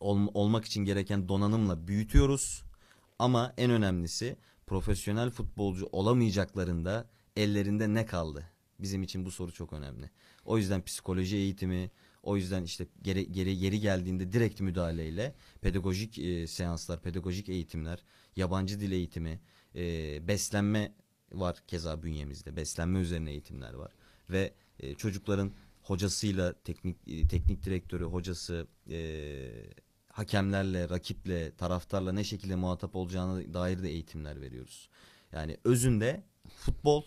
ol- olmak için gereken donanımla büyütüyoruz. Ama en önemlisi profesyonel futbolcu olamayacaklarında ellerinde ne kaldı? Bizim için bu soru çok önemli. O yüzden psikoloji eğitimi, o yüzden işte geri, geri, geri geldiğinde direkt müdahaleyle pedagojik e, seanslar, pedagojik eğitimler, yabancı dil eğitimi, e, beslenme var keza bünyemizde. Beslenme üzerine eğitimler var. Ve e, çocukların hocasıyla, teknik e, teknik direktörü, hocası, e, hakemlerle, rakiple, taraftarla ne şekilde muhatap olacağına dair de eğitimler veriyoruz. Yani özünde futbol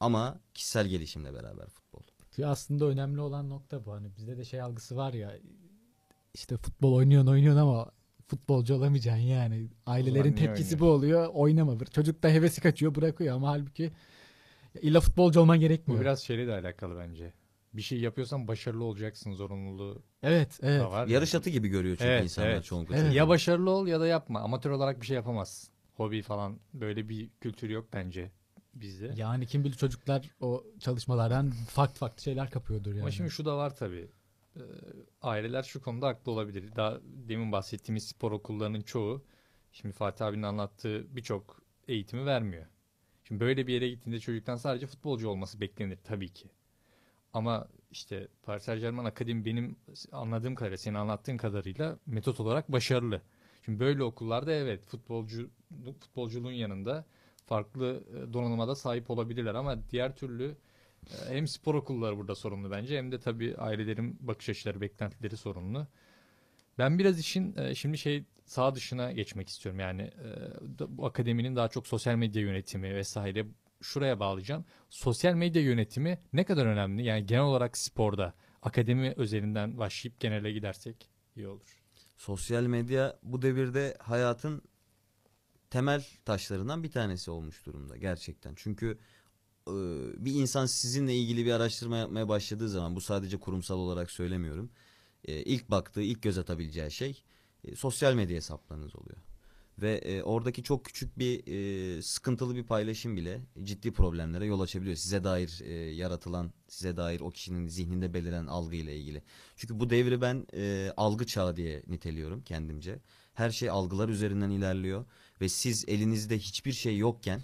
ama kişisel gelişimle beraber futbol.
Ki aslında önemli olan nokta bu. Hani bizde de şey algısı var ya işte futbol oynuyorsun oynuyorsun ama futbolcu olamayacaksın yani. Ailelerin tepkisi
oynuyor?
bu oluyor. Oynama. Çocuk da hevesi kaçıyor bırakıyor ama halbuki illa futbolcu olman
Bu
gerekmiyor.
biraz şeyle de alakalı bence. Bir şey yapıyorsan başarılı olacaksın zorunluluğu
Evet, evet.
da var.
Yarış atı gibi görüyor çünkü
Evet,
insanlar
evet.
çoğunlukla.
Evet.
Ya başarılı ol ya da yapma. Amatör olarak bir şey yapamazsın. Hobi falan böyle bir kültür yok bence bizde.
Yani kim bilir çocuklar o çalışmalardan farklı farklı şeyler kapıyordur yani.
Ama şimdi şu da var tabii. Ee, aileler şu konuda haklı olabilir. Daha demin bahsettiğimiz spor okullarının çoğu şimdi Fatih abinin anlattığı birçok eğitimi vermiyor. Şimdi böyle bir yere gittiğinde çocuktan sadece futbolcu olması beklenir tabii ki. Ama işte Paris Saint Germain Akademi benim anladığım kadarıyla, senin anlattığın kadarıyla metot olarak başarılı. Şimdi böyle okullarda evet futbolcu futbolculuğun yanında farklı e, donanıma da sahip olabilirler ama diğer türlü e, hem spor okulları burada sorumlu bence hem de tabii ailelerin bakış açıları, beklentileri sorumlu. Ben biraz işin e, şimdi şey sağ dışına geçmek istiyorum. Yani bu akademinin daha çok sosyal medya yönetimi vesaire şuraya bağlayacağım. Sosyal medya yönetimi ne kadar önemli? Yani genel olarak sporda akademi özelinden başlayıp genele gidersek iyi olur.
Sosyal medya bu devirde hayatın temel taşlarından bir tanesi olmuş durumda gerçekten. Çünkü e, bir insan sizinle ilgili bir araştırma yapmaya başladığı zaman bu sadece kurumsal olarak söylemiyorum. E, ilk baktığı, ilk göz atabileceği şey e, sosyal medya hesaplarınız oluyor. Ve e, oradaki çok küçük bir e, sıkıntılı bir paylaşım bile ciddi problemlere yol açabiliyor. Size dair e, yaratılan, size dair o kişinin zihninde beliren algı ile ilgili. Çünkü bu devri ben e, algı çağı diye niteliyorum kendimce. Her şey algılar üzerinden ilerliyor ve siz elinizde hiçbir şey yokken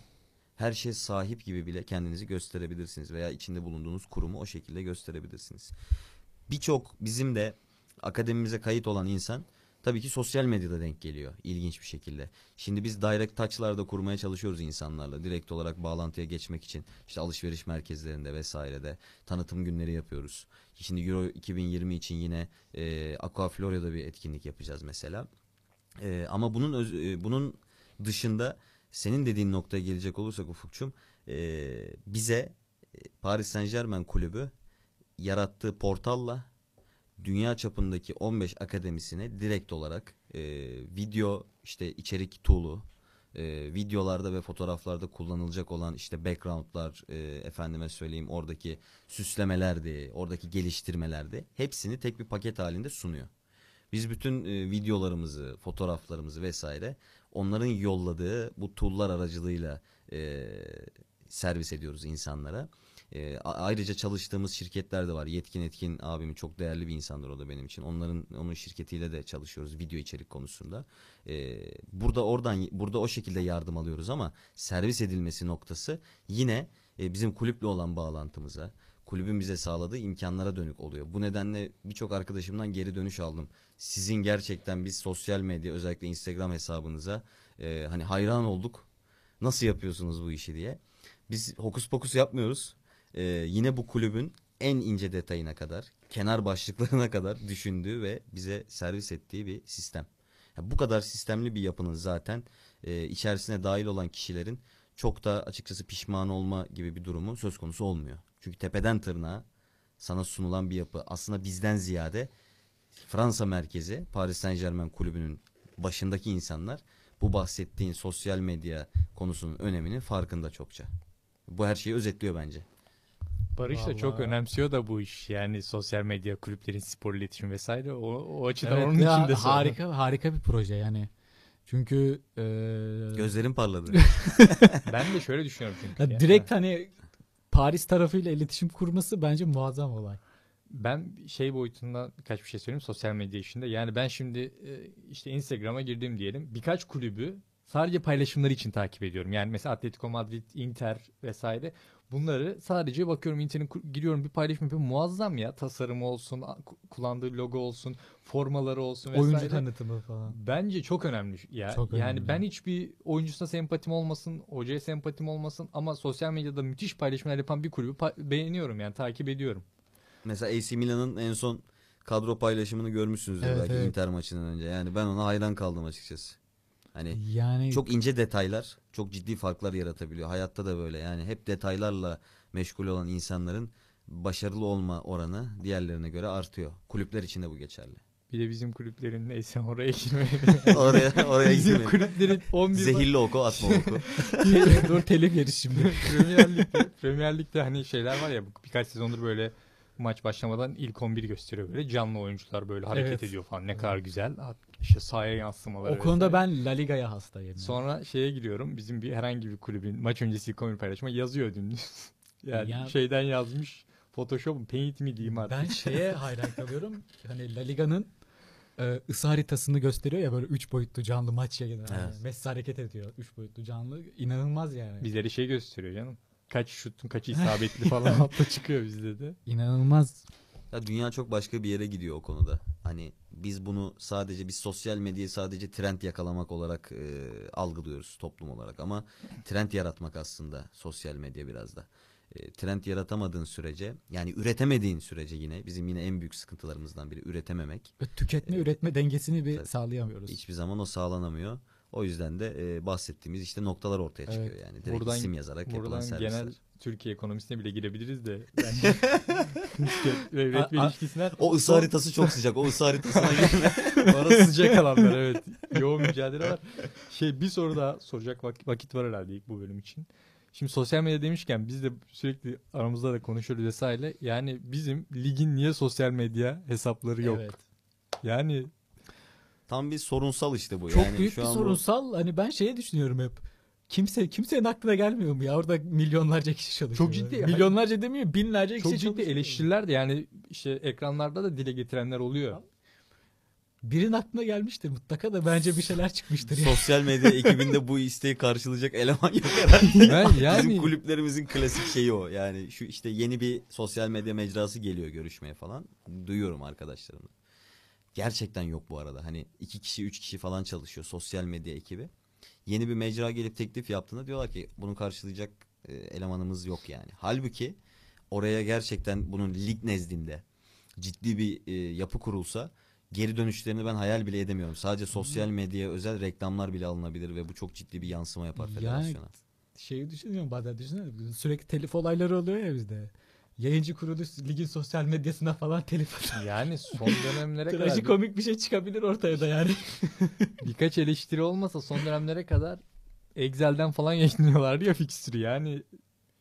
her şeye sahip gibi bile kendinizi gösterebilirsiniz veya içinde bulunduğunuz kurumu o şekilde gösterebilirsiniz. Birçok bizim de akademimize kayıt olan insan tabii ki sosyal medyada denk geliyor ilginç bir şekilde. Şimdi biz direct touch'larda kurmaya çalışıyoruz insanlarla direkt olarak bağlantıya geçmek için. İşte alışveriş merkezlerinde vesairede tanıtım günleri yapıyoruz. Şimdi Euro 2020 için yine e, Aqua Florya'da bir etkinlik yapacağız mesela. E, ama bunun öz- e, bunun dışında senin dediğin noktaya gelecek olursak Ufukçum e, bize e, Paris Saint Germain kulübü yarattığı portalla dünya çapındaki 15 akademisine direkt olarak e, video işte içerik tool'u e, videolarda ve fotoğraflarda kullanılacak olan işte background'lar e, efendime söyleyeyim oradaki süslemelerdi, oradaki geliştirmelerdi hepsini tek bir paket halinde sunuyor. Biz bütün e, videolarımızı, fotoğraflarımızı vesaire onların yolladığı bu tool'lar aracılığıyla e, servis ediyoruz insanlara. E, ayrıca çalıştığımız şirketler de var. Yetkin Etkin abim çok değerli bir insandır o da benim için. Onların onun şirketiyle de çalışıyoruz video içerik konusunda. E, burada oradan burada o şekilde yardım alıyoruz ama servis edilmesi noktası yine e, bizim kulüple olan bağlantımıza, kulübün bize sağladığı imkanlara dönük oluyor. Bu nedenle birçok arkadaşımdan geri dönüş aldım. Sizin gerçekten biz sosyal medya özellikle Instagram hesabınıza e, hani hayran olduk. Nasıl yapıyorsunuz bu işi diye. Biz hokus pokus yapmıyoruz. Ee, yine bu kulübün en ince detayına kadar, kenar başlıklarına kadar düşündüğü ve bize servis ettiği bir sistem. Ya bu kadar sistemli bir yapının zaten e, içerisine dahil olan kişilerin çok da açıkçası pişman olma gibi bir durumu söz konusu olmuyor. Çünkü tepeden tırnağa sana sunulan bir yapı aslında bizden ziyade Fransa merkezi Paris Saint Germain kulübünün başındaki insanlar bu bahsettiğin sosyal medya konusunun öneminin farkında çokça. Bu her şeyi özetliyor bence.
Barış da çok
Vallahi.
önemsiyor da bu iş. Yani sosyal medya, kulüplerin spor iletişim vesaire. O, o açıdan
Evet,
onun için de
harika harika bir proje yani. Çünkü e,
Gözlerim parladı.
Ben de şöyle düşünüyorum çünkü.
ya
ya.
direkt hani Paris tarafıyla iletişim kurması bence muazzam olay.
Ben şey boyutunda birkaç bir şey söyleyeyim sosyal medya işinde. Yani ben şimdi e, işte Instagram'a girdim diyelim. Birkaç kulübü sadece paylaşımları için takip ediyorum. Yani mesela Atletico Madrid, Inter vesaire. Bunları sadece bakıyorum internet ku- giriyorum bir paylaşım yapıyorum. Muazzam ya. Tasarımı olsun, kullandığı logo olsun, formaları olsun vesaire.
Oyuncu tanıtımı falan.
Bence çok önemli ya.
Çok
yani
önemli.
ben hiçbir oyuncusuna sempatim olmasın, hocaya sempatim olmasın ama sosyal medyada müthiş paylaşımlar yapan bir kulübü pa- beğeniyorum yani takip ediyorum.
Mesela AC Milan'ın en son kadro paylaşımını görmüşsünüzdür
Evet,
belki
evet.
Inter maçından önce. Yani ben ona hayran kaldım açıkçası. Hani
Yani
çok ince detaylar çok ciddi farklar yaratabiliyor. Hayatta da böyle yani hep detaylarla meşgul olan insanların başarılı olma oranı diğerlerine göre artıyor. Kulüpler için de bu geçerli.
Bir de bizim kulüplerin neyse oraya girmeyelim.
oraya oraya
bizim
gitmeyin.
kulüplerin 11
Zehirli oku atma oku.
dur telif yeriz şimdi.
Premier Lig'de, Premier Lig'de hani şeyler var ya birkaç sezondur böyle maç başlamadan ilk 11 gösteriyor böyle canlı oyuncular böyle hareket
Evet.
ediyor falan ne kadar güzel işte sahaya yansımaları
o konuda
vesaire.
ben La Liga'ya hastayım.
Sonra şeye giriyorum. Bizim bir herhangi bir kulübün maç öncesi ilk 11 paylaşma yazıyor dümdüz. yani
Ya-
şeyden yazmış. Photoshop mu, Paint mi diyeyim artık.
Ben şeye hayran kalıyorum. Hani La Liga'nın e, ısı haritasını gösteriyor ya böyle 3 boyutlu canlı maç yayını.
Evet.
Messi hareket ediyor 3 boyutlu canlı. İnanılmaz yani.
Bizlere şey gösteriyor canım. Kaç şutun kaç isabetli falan altta çıkıyor bizde de.
İnanılmaz.
Ya dünya çok başka bir yere gidiyor o konuda. Hani biz bunu sadece biz sosyal medyayı sadece trend yakalamak olarak e, algılıyoruz toplum olarak ama trend yaratmak aslında sosyal medya biraz da. E, trend yaratamadığın sürece yani üretemediğin sürece yine bizim yine en büyük sıkıntılarımızdan biri üretememek.
Tüketme üretme dengesini bir
Tabii.
sağlayamıyoruz.
Hiçbir zaman o sağlanamıyor. O yüzden de e, bahsettiğimiz işte noktalar ortaya çıkıyor
Evet.
yani. Direkt
Buradan-
isim yazarak yapılan
Buradan
servisler.
genel Türkiye ekonomisine bile girebiliriz de. Yani devlet ve ilişkisinden
O ısı haritası çok sıcak. O ısı haritasına girme.
Orası sıcak alanlar evet. Yoğun mücadele var. Şey bir soru daha soracak vak- vakit var herhalde ilk bu bölüm için. Şimdi sosyal medya demişken biz de sürekli aramızda da konuşuyoruz vesaire. Yani bizim ligin niye sosyal medya hesapları yok?
Evet.
Yani
Tam bir sorunsal işte bu.
Çok
yani
büyük
şu
bir
an bu-
sorunsal. Hani ben şeye düşünüyorum hep. Kimse kimsenin aklına gelmiyor mu ya? Orada milyonlarca kişi çalışıyor.
Çok ciddi.
Milyonlarca demiyor, binlerce kişi
Çok ciddi
çalışıyor.
eleştiriler de yani işte ekranlarda da dile getirenler oluyor.
Birinin aklına gelmiştir mutlaka da bence bir şeyler çıkmıştır. ya.
Sosyal medya ekibinde bu isteği karşılayacak eleman yok herhalde.
Ben
Bizim
yani
kulüplerimizin klasik şeyi o. Yani şu işte yeni bir sosyal medya mecrası geliyor görüşmeye falan. Duyuyorum arkadaşlarımla. Gerçekten yok bu arada. Hani iki kişi üç kişi falan çalışıyor sosyal medya ekibi. Yeni bir mecra gelip teklif yaptığında diyorlar ki bunu karşılayacak e, elemanımız yok yani. Halbuki oraya gerçekten bunun lig nezdinde ciddi bir e, yapı kurulsa geri dönüşlerini ben hayal bile edemiyorum. Sadece sosyal medyaya özel reklamlar bile alınabilir ve bu çok ciddi bir yansıma yapar
Yani
federasyona.
Şeyi düşünüyorum bazen düşünüyorum. Sürekli telif olayları oluyor ya bizde. Yayıncı kuruluş ligin sosyal medyasına falan telif atıyor.
yani son dönemlere kadar
Trajikomik bir şey çıkabilir ortaya da yani.
birkaç eleştiri olmasa son dönemlere kadar Excel'den falan yayınlıyorlardı ya fikstürü yani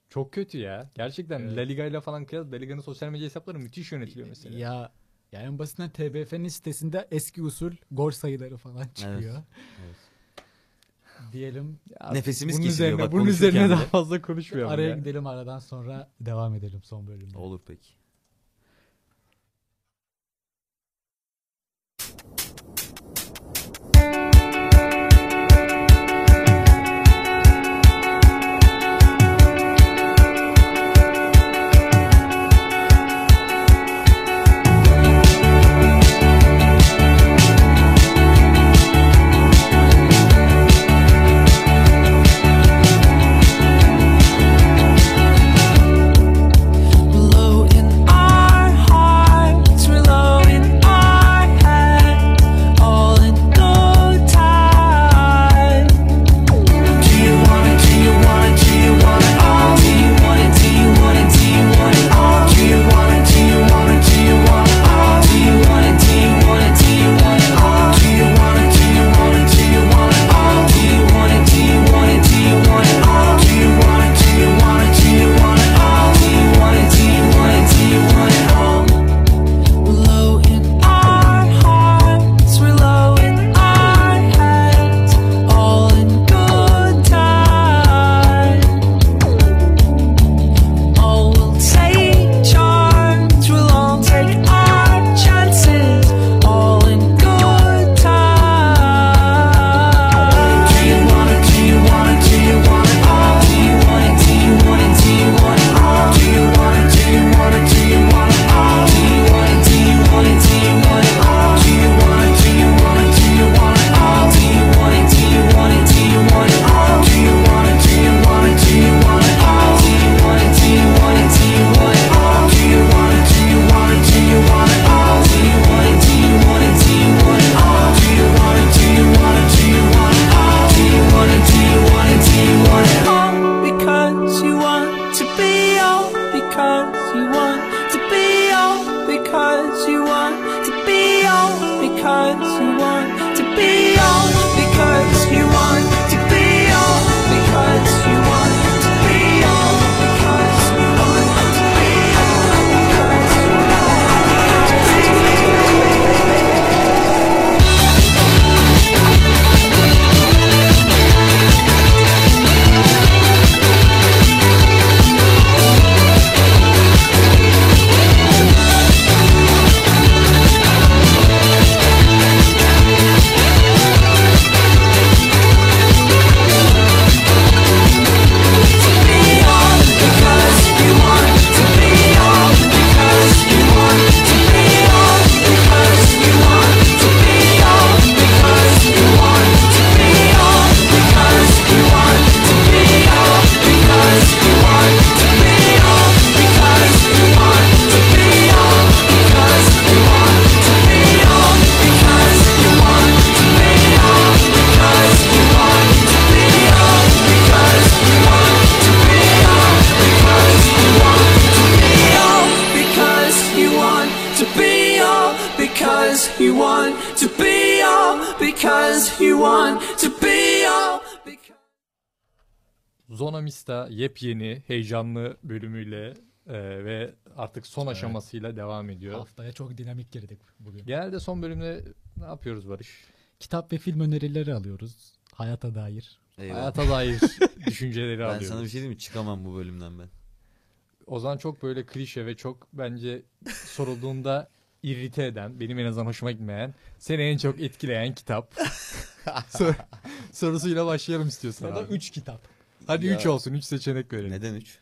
çok kötü ya. Gerçekten
Evet.
La Liga ile falan kıyas La Liga'nın sosyal medya hesapları müthiş yönetiliyor mesela.
Ya yani en basitinden TBF'nin sitesinde eski usul gol sayıları falan çıkıyor.
Evet.
Diyelim
Ya
Nefesimiz
bunun
kesiliyor
üzerine,
bak
bunun
konuşurken
üzerine
bile.
daha fazla konuşmayalım
araya
ya.
gidelim aradan sonra devam edelim son bölümde.
Olur peki.
Yepyeni, heyecanlı bölümüyle e, ve artık son aşamasıyla devam ediyor.
Haftaya çok dinamik girdik bugün.
Genelde son bölümde ne yapıyoruz Barış?
kitap ve film önerileri alıyoruz. Hayata dair.
Eyvallah.
Hayata dair düşünceleri
ben
alıyoruz.
sana bir şey diyeyim mi? Çıkamam bu bölümden ben.
O zaman çok böyle klişe ve çok bence sorulduğunda irrite eden, benim en azından hoşuma gitmeyen, seni en çok etkileyen kitap. Sor- sorusuyla başlayalım istiyorsan
Ya da
abi.
3 kitap.
Hadi
Ya.
3 olsun, 3 seçenek verelim.
Neden 3?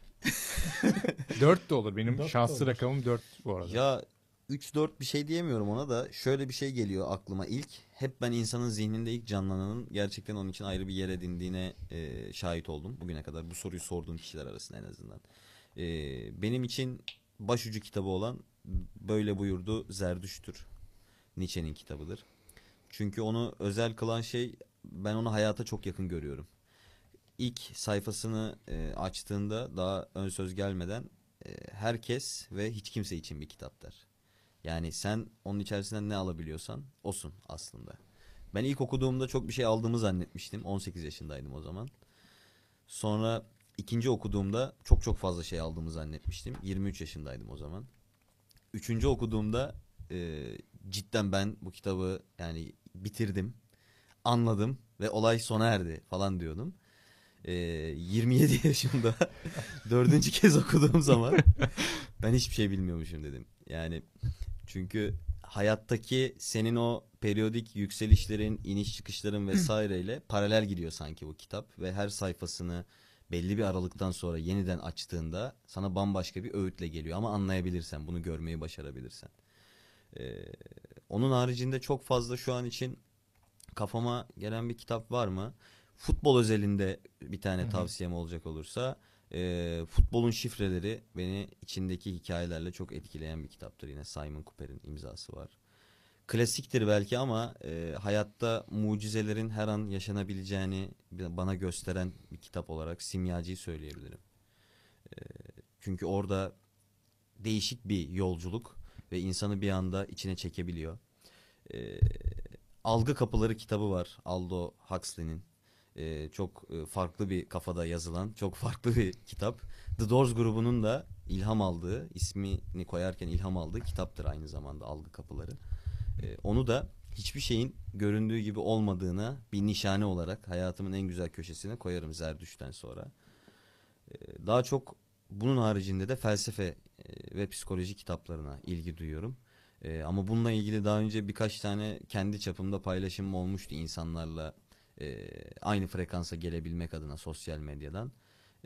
4 de olur. Benim
Dört de
şanslı
olur.
rakamım 4 bu arada.
Ya 3-4 bir şey diyemiyorum ona da şöyle bir şey geliyor aklıma ilk. Hep ben insanın zihninde ilk canlananın gerçekten onun için ayrı bir yer edindiğine e, şahit oldum bugüne kadar. Bu soruyu sorduğum kişiler arasında en azından. E, benim için başucu kitabı olan Böyle Buyurdu Zerdüştür. Nietzsche'nin kitabıdır. Çünkü onu özel kılan şey ben onu hayata çok yakın görüyorum. İlk sayfasını e, açtığında daha ön söz gelmeden e, herkes ve hiç kimse için bir kitap der. Yani sen onun içerisinden ne alabiliyorsan osun aslında. Ben ilk okuduğumda çok bir şey aldığımı zannetmiştim. 18 yaşındaydım o zaman. Sonra ikinci okuduğumda çok çok fazla şey aldığımı zannetmiştim. 23 yaşındaydım o zaman. Üçüncü okuduğumda e, cidden ben bu kitabı yani bitirdim, anladım ve olay sona erdi falan diyordum. E, 27 yaşımda dördüncü kez okuduğum zaman ben hiçbir şey bilmiyormuşum dedim. Yani çünkü hayattaki senin o periyodik yükselişlerin, iniş çıkışların vesaireyle paralel gidiyor sanki bu kitap ve her sayfasını belli bir aralıktan sonra yeniden açtığında sana bambaşka bir öğütle geliyor ama anlayabilirsen, bunu görmeyi başarabilirsen. Ee, onun haricinde çok fazla şu an için kafama gelen bir kitap var mı? Futbol özelinde bir tane tavsiyem olacak olursa e, Futbolun Şifreleri beni içindeki hikayelerle çok etkileyen bir kitaptır. Yine Simon Cooper'in imzası var. Klasiktir belki ama e, hayatta mucizelerin her an yaşanabileceğini bana gösteren bir kitap olarak Simyacı'yı söyleyebilirim. E, çünkü orada değişik bir yolculuk ve insanı bir anda içine çekebiliyor. E, Algı Kapıları kitabı var Aldo Huxley'nin. E, çok e, farklı bir kafada yazılan çok farklı bir kitap. The Doors grubunun da ilham aldığı, ismini koyarken ilham aldığı kitaptır aynı zamanda Algı Kapıları. E, onu da hiçbir şeyin göründüğü gibi olmadığına bir nişane olarak hayatımın en güzel köşesine koyarım Zerdüş'ten sonra. E, daha çok bunun haricinde de felsefe e, ve psikoloji kitaplarına ilgi duyuyorum. E, ama bununla ilgili daha önce birkaç tane kendi çapımda paylaşımım olmuştu insanlarla e, aynı frekansa gelebilmek adına sosyal medyadan.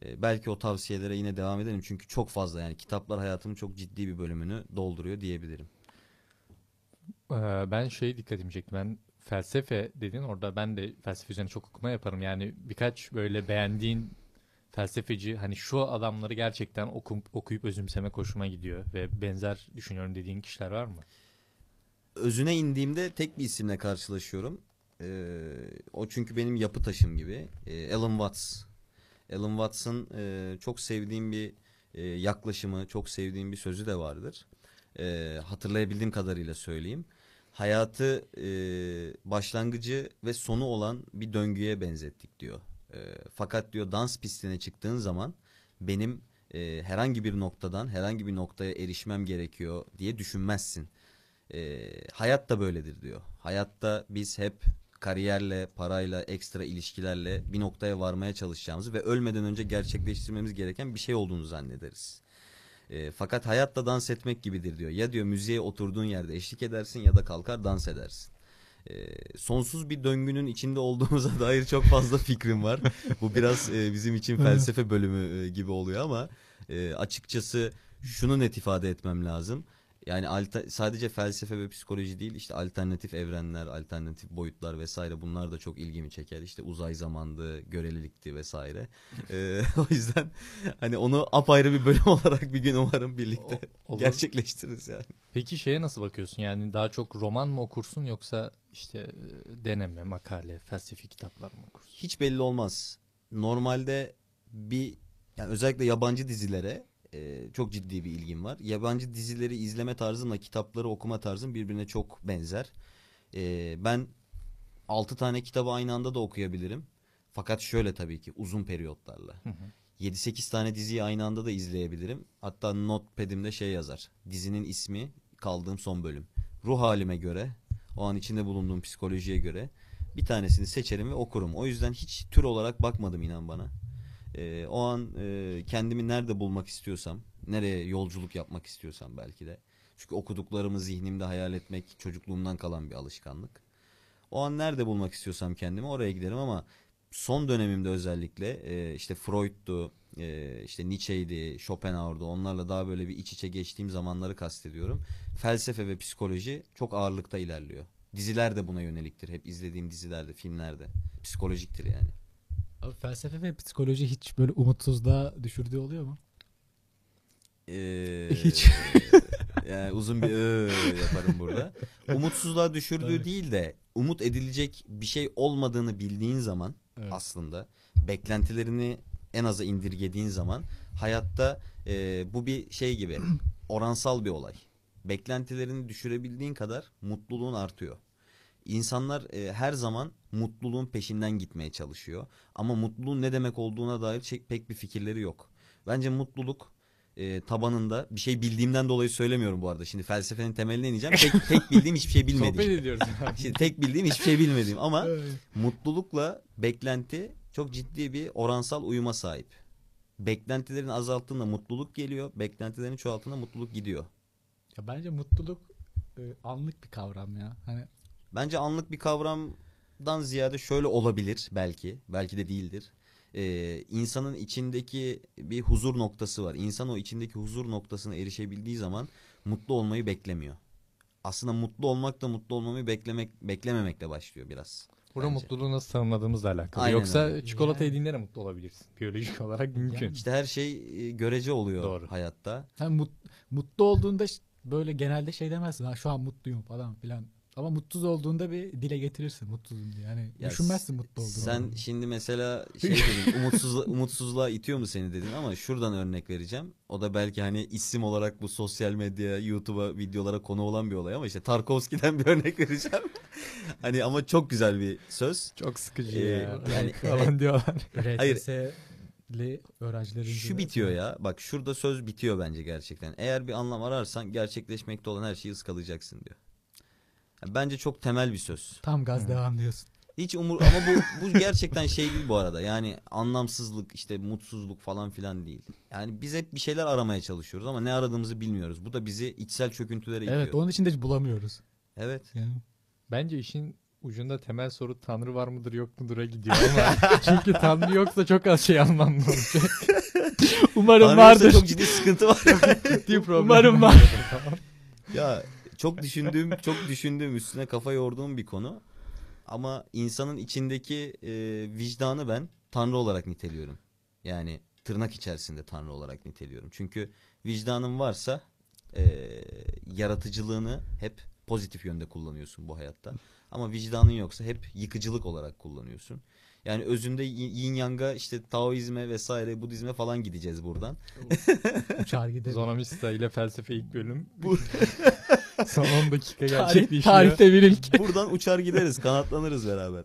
E, belki o tavsiyelere yine devam edelim çünkü çok fazla yani kitaplar hayatımın çok ciddi bir bölümünü dolduruyor diyebilirim.
Ee, ben şey dikkatimi çekti. Ben felsefe dedin orada ben de felsefe üzerine çok okuma yaparım. Yani birkaç böyle beğendiğin felsefeci hani şu adamları gerçekten okum, okuyup özümsemek hoşuma gidiyor ve benzer düşünüyorum dediğin kişiler var mı?
özüne indiğimde tek bir isimle karşılaşıyorum. Ee, o çünkü benim yapı taşım gibi. Ee, Alan Watts. Alan Watts'ın e, çok sevdiğim bir e, yaklaşımı, çok sevdiğim bir sözü de vardır. Ee, hatırlayabildiğim kadarıyla söyleyeyim. Hayatı e, başlangıcı ve sonu olan bir döngüye benzettik diyor. Ee, fakat diyor dans pistine çıktığın zaman benim e, herhangi bir noktadan herhangi bir noktaya erişmem gerekiyor diye düşünmezsin. E, hayat da böyledir diyor. Hayatta biz hep kariyerle, parayla, ekstra ilişkilerle bir noktaya varmaya çalışacağımızı ve ölmeden önce gerçekleştirmemiz gereken bir şey olduğunu zannederiz. E, fakat hayatta dans etmek gibidir diyor. Ya diyor müziğe oturduğun yerde eşlik edersin ya da kalkar dans edersin. E, sonsuz bir döngünün içinde olduğumuza dair çok fazla fikrim var. Bu biraz e, bizim için felsefe bölümü e, gibi oluyor ama e, açıkçası şunu net ifade etmem lazım. Yani alta- sadece felsefe ve psikoloji değil işte alternatif evrenler, alternatif boyutlar vesaire bunlar da çok ilgimi çeker. İşte uzay zamandı, görelilikti vesaire. E, o yüzden hani onu apayrı bir bölüm olarak bir gün umarım birlikte
O- olur.
gerçekleştiririz yani.
Peki şeye nasıl bakıyorsun? Yani daha çok roman mı okursun yoksa işte e, deneme, makale, felsefi kitaplar mı okursun?
hiç belli olmaz. Normalde bir yani özellikle yabancı dizilere e, çok ciddi bir ilgim var. Yabancı dizileri izleme tarzımla kitapları okuma tarzım birbirine çok benzer. E, ben 6 tane kitabı aynı anda da okuyabilirim. Fakat şöyle tabii ki uzun periyotlarla. 7-8 tane diziyi aynı anda da izleyebilirim. Hatta notepad'imde şey yazar. Dizinin ismi kaldığım son bölüm. Ruh halime göre, o an içinde bulunduğum psikolojiye göre bir tanesini seçerim ve okurum. O yüzden hiç tür olarak bakmadım inan bana. Ee, o an e, kendimi nerede bulmak istiyorsam, nereye yolculuk yapmak istiyorsam belki de. Çünkü okuduklarımı zihnimde hayal etmek çocukluğumdan kalan bir alışkanlık. O an nerede bulmak istiyorsam kendimi oraya giderim ama son dönemimde özellikle e, işte Freud'du, e, işte Nietzsche'ydi, Schopenhauer'du onlarla daha böyle bir iç içe geçtiğim zamanları kastediyorum. Felsefe ve psikoloji çok ağırlıkta ilerliyor. Diziler de buna yöneliktir. Hep izlediğim dizilerde, filmlerde. Psikolojiktir yani.
Abi felsefe ve psikoloji hiç böyle umutsuzluğa düşürdüğü oluyor mu?
Ee,
Hiç.
yani uzun bir ıı yaparım burada. Umutsuzluğa düşürdüğü
Evet.
değil de umut edilecek bir şey olmadığını bildiğin zaman
Evet.
aslında beklentilerini en aza indirgediğin zaman hayatta e, bu bir şey gibi oransal bir olay. Beklentilerini düşürebildiğin kadar mutluluğun artıyor. İnsanlar e, her zaman mutluluğun peşinden gitmeye çalışıyor. Ama mutluluğun ne demek olduğuna dair şey- pek bir fikirleri yok. Bence mutluluk e, tabanında bir şey bildiğimden dolayı söylemiyorum bu arada. Şimdi felsefenin temeline ineceğim. Tek, tek bildiğim hiçbir şey
Sohbet
bilmediğim.
ediyoruz.
Şimdi tek bildiğim hiçbir şey bilmediğim ama mutlulukla beklenti çok ciddi bir oransal uyuma sahip. Beklentilerini azalttığında mutluluk geliyor. Beklentilerini çoğalttığında mutluluk gidiyor.
Ya bence mutluluk e, anlık bir kavram ya. Hani
Bence anlık bir kavramdan ziyade şöyle olabilir belki. Belki de değildir. Ee, insanın içindeki bir huzur noktası var. İnsan o içindeki huzur noktasına erişebildiği zaman mutlu olmayı beklemiyor. Aslında mutlu olmak da mutlu olmayı beklemek beklememekle başlıyor biraz.
Burada
Bence.
mutluluğu nasıl tanımladığımızla alakalı.
Aynen
Yoksa
öyle.
çikolata
Yani.
yediğinde de mutlu olabilirsin. Biyolojik olarak mümkün.
İşte her şey e, görece oluyor
Doğru.
hayatta.
sen mut- mutlu olduğunda böyle genelde şey demezsin. Ha şu an mutluyum falan filan. Ama mutsuz olduğunda bir dile getirirsin mutsuzum diye. Yani
Ya
düşünmezsin mutlu olduğunu.
Sen şimdi mesela şey dedin umutsuzla, umutsuzluğa itiyor mu seni dedin ama şuradan örnek vereceğim. O da belki hani isim olarak bu sosyal medya, YouTube'a, videolara konu olan bir olay ama işte Tarkovski'den bir örnek vereceğim. hani ama çok güzel bir söz.
Çok sıkıcı
Ee,
ya.
yani-
falan diyorlar.
Hayır.
Öğrencilerin
Şu bitiyor ya. Bak şurada söz bitiyor bence gerçekten. Eğer bir anlam ararsan gerçekleşmekte olan her şeyi ıskalayacaksın diyor. Bence çok temel bir söz.
Tam gaz devam diyorsun.
Hiç umur ama bu bu gerçekten şey değil bu arada. Yani anlamsızlık, işte mutsuzluk falan filan değil. Yani biz hep bir şeyler aramaya çalışıyoruz ama ne aradığımızı bilmiyoruz. Bu da bizi içsel çöküntülere itiyor.
Evet onun için de hiç bulamıyoruz.
Evet.
Yani.
Bence işin ucunda temel soru Tanrı var mıdır yok mudur'a gidiyor ama çünkü Tanrı yoksa çok az şey anlamlı olacak.
Umarım
Tanrı
vardır.
çok ciddi sıkıntı var.
Ciddi problem.
Umarım var.
ya çok düşündüğüm, çok düşündüğüm, üstüne kafa yorduğum bir konu. Ama insanın içindeki e, vicdanı ben Tanrı olarak niteliyorum. Yani tırnak içerisinde Tanrı olarak niteliyorum. Çünkü vicdanın varsa e, yaratıcılığını hep pozitif yönde kullanıyorsun bu hayatta. Ama vicdanın yoksa hep yıkıcılık olarak kullanıyorsun. Yani özünde y- yin yang'a işte Taoizme vesaire Budizme falan gideceğiz buradan.
Uçar gidelim.
Zonomista ile felsefe ilk bölüm. Son 10 dakika gerçekleşiyor.
tarihte bir ilk.
Buradan uçar gideriz, kanatlanırız beraber.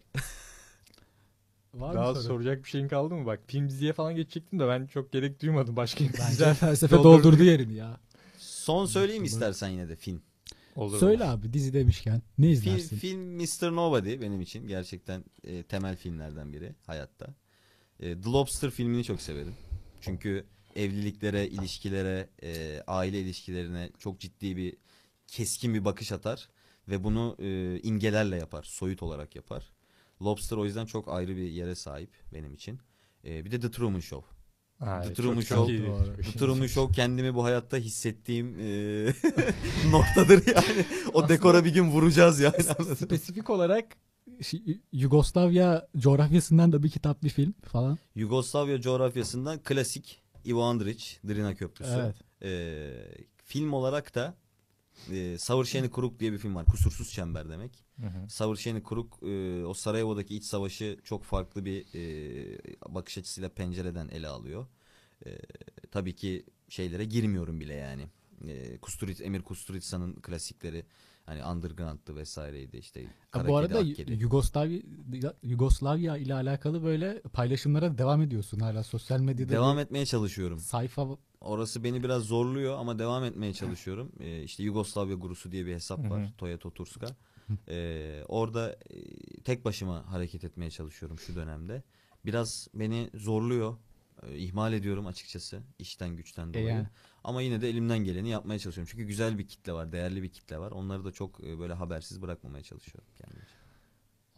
Var
Daha
mı soru?
soracak bir şeyin kaldı mı? Bak film diziye falan geçecektim de ben çok gerek duymadım. Başka bir
Bence felsefe
doldurdu.
doldurdu yerini ya.
Son söyleyeyim istersen yine de film.
Olur
Söyle abi dizi demişken ne
Film,
izlersin?
film Mr. Nobody benim için gerçekten e, temel filmlerden biri hayatta. E, The Lobster filmini çok severim. Çünkü evliliklere, ilişkilere, e, aile ilişkilerine çok ciddi bir keskin bir bakış atar ve bunu e, imgelerle yapar, soyut olarak yapar. Lobster o yüzden çok ayrı bir yere sahip benim için. E, bir de The Truman Show.
Ha,
The Truman Show. The Truman Show kendimi bu hayatta hissettiğim e, noktadır yani. O
Aslında-
dekora bir gün vuracağız yani.
Spesifik olarak Yugoslavya coğrafyasından da bir kitap bir film falan.
Yugoslavya coğrafyasından klasik Ivo Andrić, Drina Köprüsü.
Evet.
Ee, film olarak da e, Savršeni Krug diye bir film var. Kusursuz çember demek.
Hı hı.
Savršeni Krug e, o Sarajevo'daki iç savaşı çok farklı bir e, bakış açısıyla pencereden ele alıyor. E, tabii ki şeylere girmiyorum bile yani. E, Kusturica, Emir Kusturica'nın klasikleri hani Underground'dı vesaireydi işte.
Ha, bu arada. Yugoslavya Yugoslavya ile alakalı böyle paylaşımlara devam ediyorsun hala sosyal medyada.
Devam etmeye çalışıyorum.
sayfa
Orası beni biraz zorluyor ama devam etmeye çalışıyorum. Ee, işte Yugoslavya Gurusu diye bir hesap var.
Hı hı.
Toyota Turska. Ee, orada e, tek başıma hareket etmeye çalışıyorum şu dönemde. Biraz beni zorluyor. Ee, ihmal ediyorum açıkçası işten güçten dolayı.
yani.
Ama yine de elimden geleni yapmaya çalışıyorum. Çünkü güzel bir kitle var, değerli bir kitle var. Onları da çok e, böyle habersiz bırakmamaya çalışıyorum kendimce.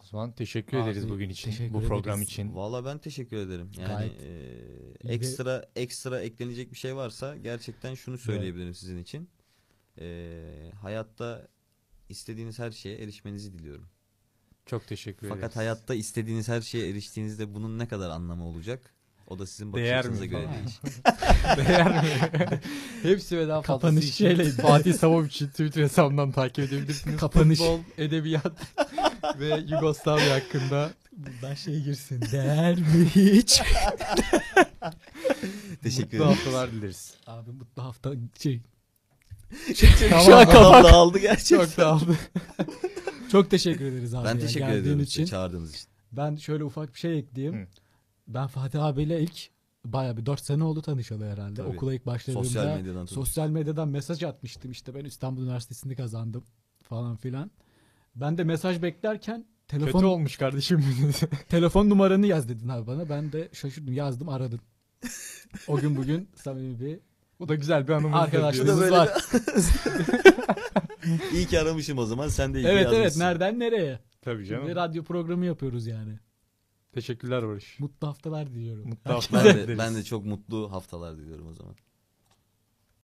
O zaman teşekkür
Abi,
ederiz bugün için. bu program
ederiz.
için.
Valla ben teşekkür ederim. Yani
Gayet
e,
iyi de-
ekstra ekstra eklenecek bir şey varsa gerçekten şunu söyleyebilirim sizin için. E, hayatta istediğiniz her şeye erişmenizi diliyorum.
Çok teşekkür ederiz.
Fakat hayatta istediğiniz her şeye eriştiğinizde bunun ne kadar anlamı olacak? O da sizin bakış
Değer
açınıza
mi
göre
falan?
değişir.
Değer mi? Hepsi ve daha fazlası
Kapanış
için
şeyle-
Fatih Savovic'i Twitter hesabından takip edebilirsiniz.
Kapanış.
Futbol, edebiyat ve Yugoslavya hakkında
Buradan şey girsin. Değer mi hiç?
Teşekkür
mutlu
ederim.
haftalar dileriz.
Abi mutlu hafta şey.
Tamam,
Şu an kapak.
dağıldı gerçekten.
Çok dağıldı. Çok teşekkür ederiz abi.
Ben
ya,
teşekkür
geldiğin
ederim
için.
çağırdığınız için.
Ben şöyle ufak bir şey ekleyeyim.
Hı.
Ben Fatih abiyle ilk bayağı bir 4 sene oldu tanışalı herhalde.
Tabii.
Okula ilk başladığımda
Sosyal medyadan
sosyal medyadan mesaj atmıştım. İşte ben İstanbul Üniversitesi'ni kazandım falan filan. Ben de mesaj beklerken
Kötü
telefon
olmuş kardeşim.
telefon numaranı yaz dedin abi bana. Ben de şaşırdım. Yazdım aradın. o gün bugün samimi bir
Bu da güzel bir anımız.
arkadaşlığımız
böyle
var.
İyi ki aramışım o zaman. Sen de iyi
Evet evet nereden nereye?
Tabii
Şimdi
canım.
radyo programı yapıyoruz yani.
Teşekkürler Barış.
Mutlu haftalar diliyorum.
Mutlu
Ben
haftalar
de,
dileriz.
ben de çok mutlu haftalar diliyorum o zaman.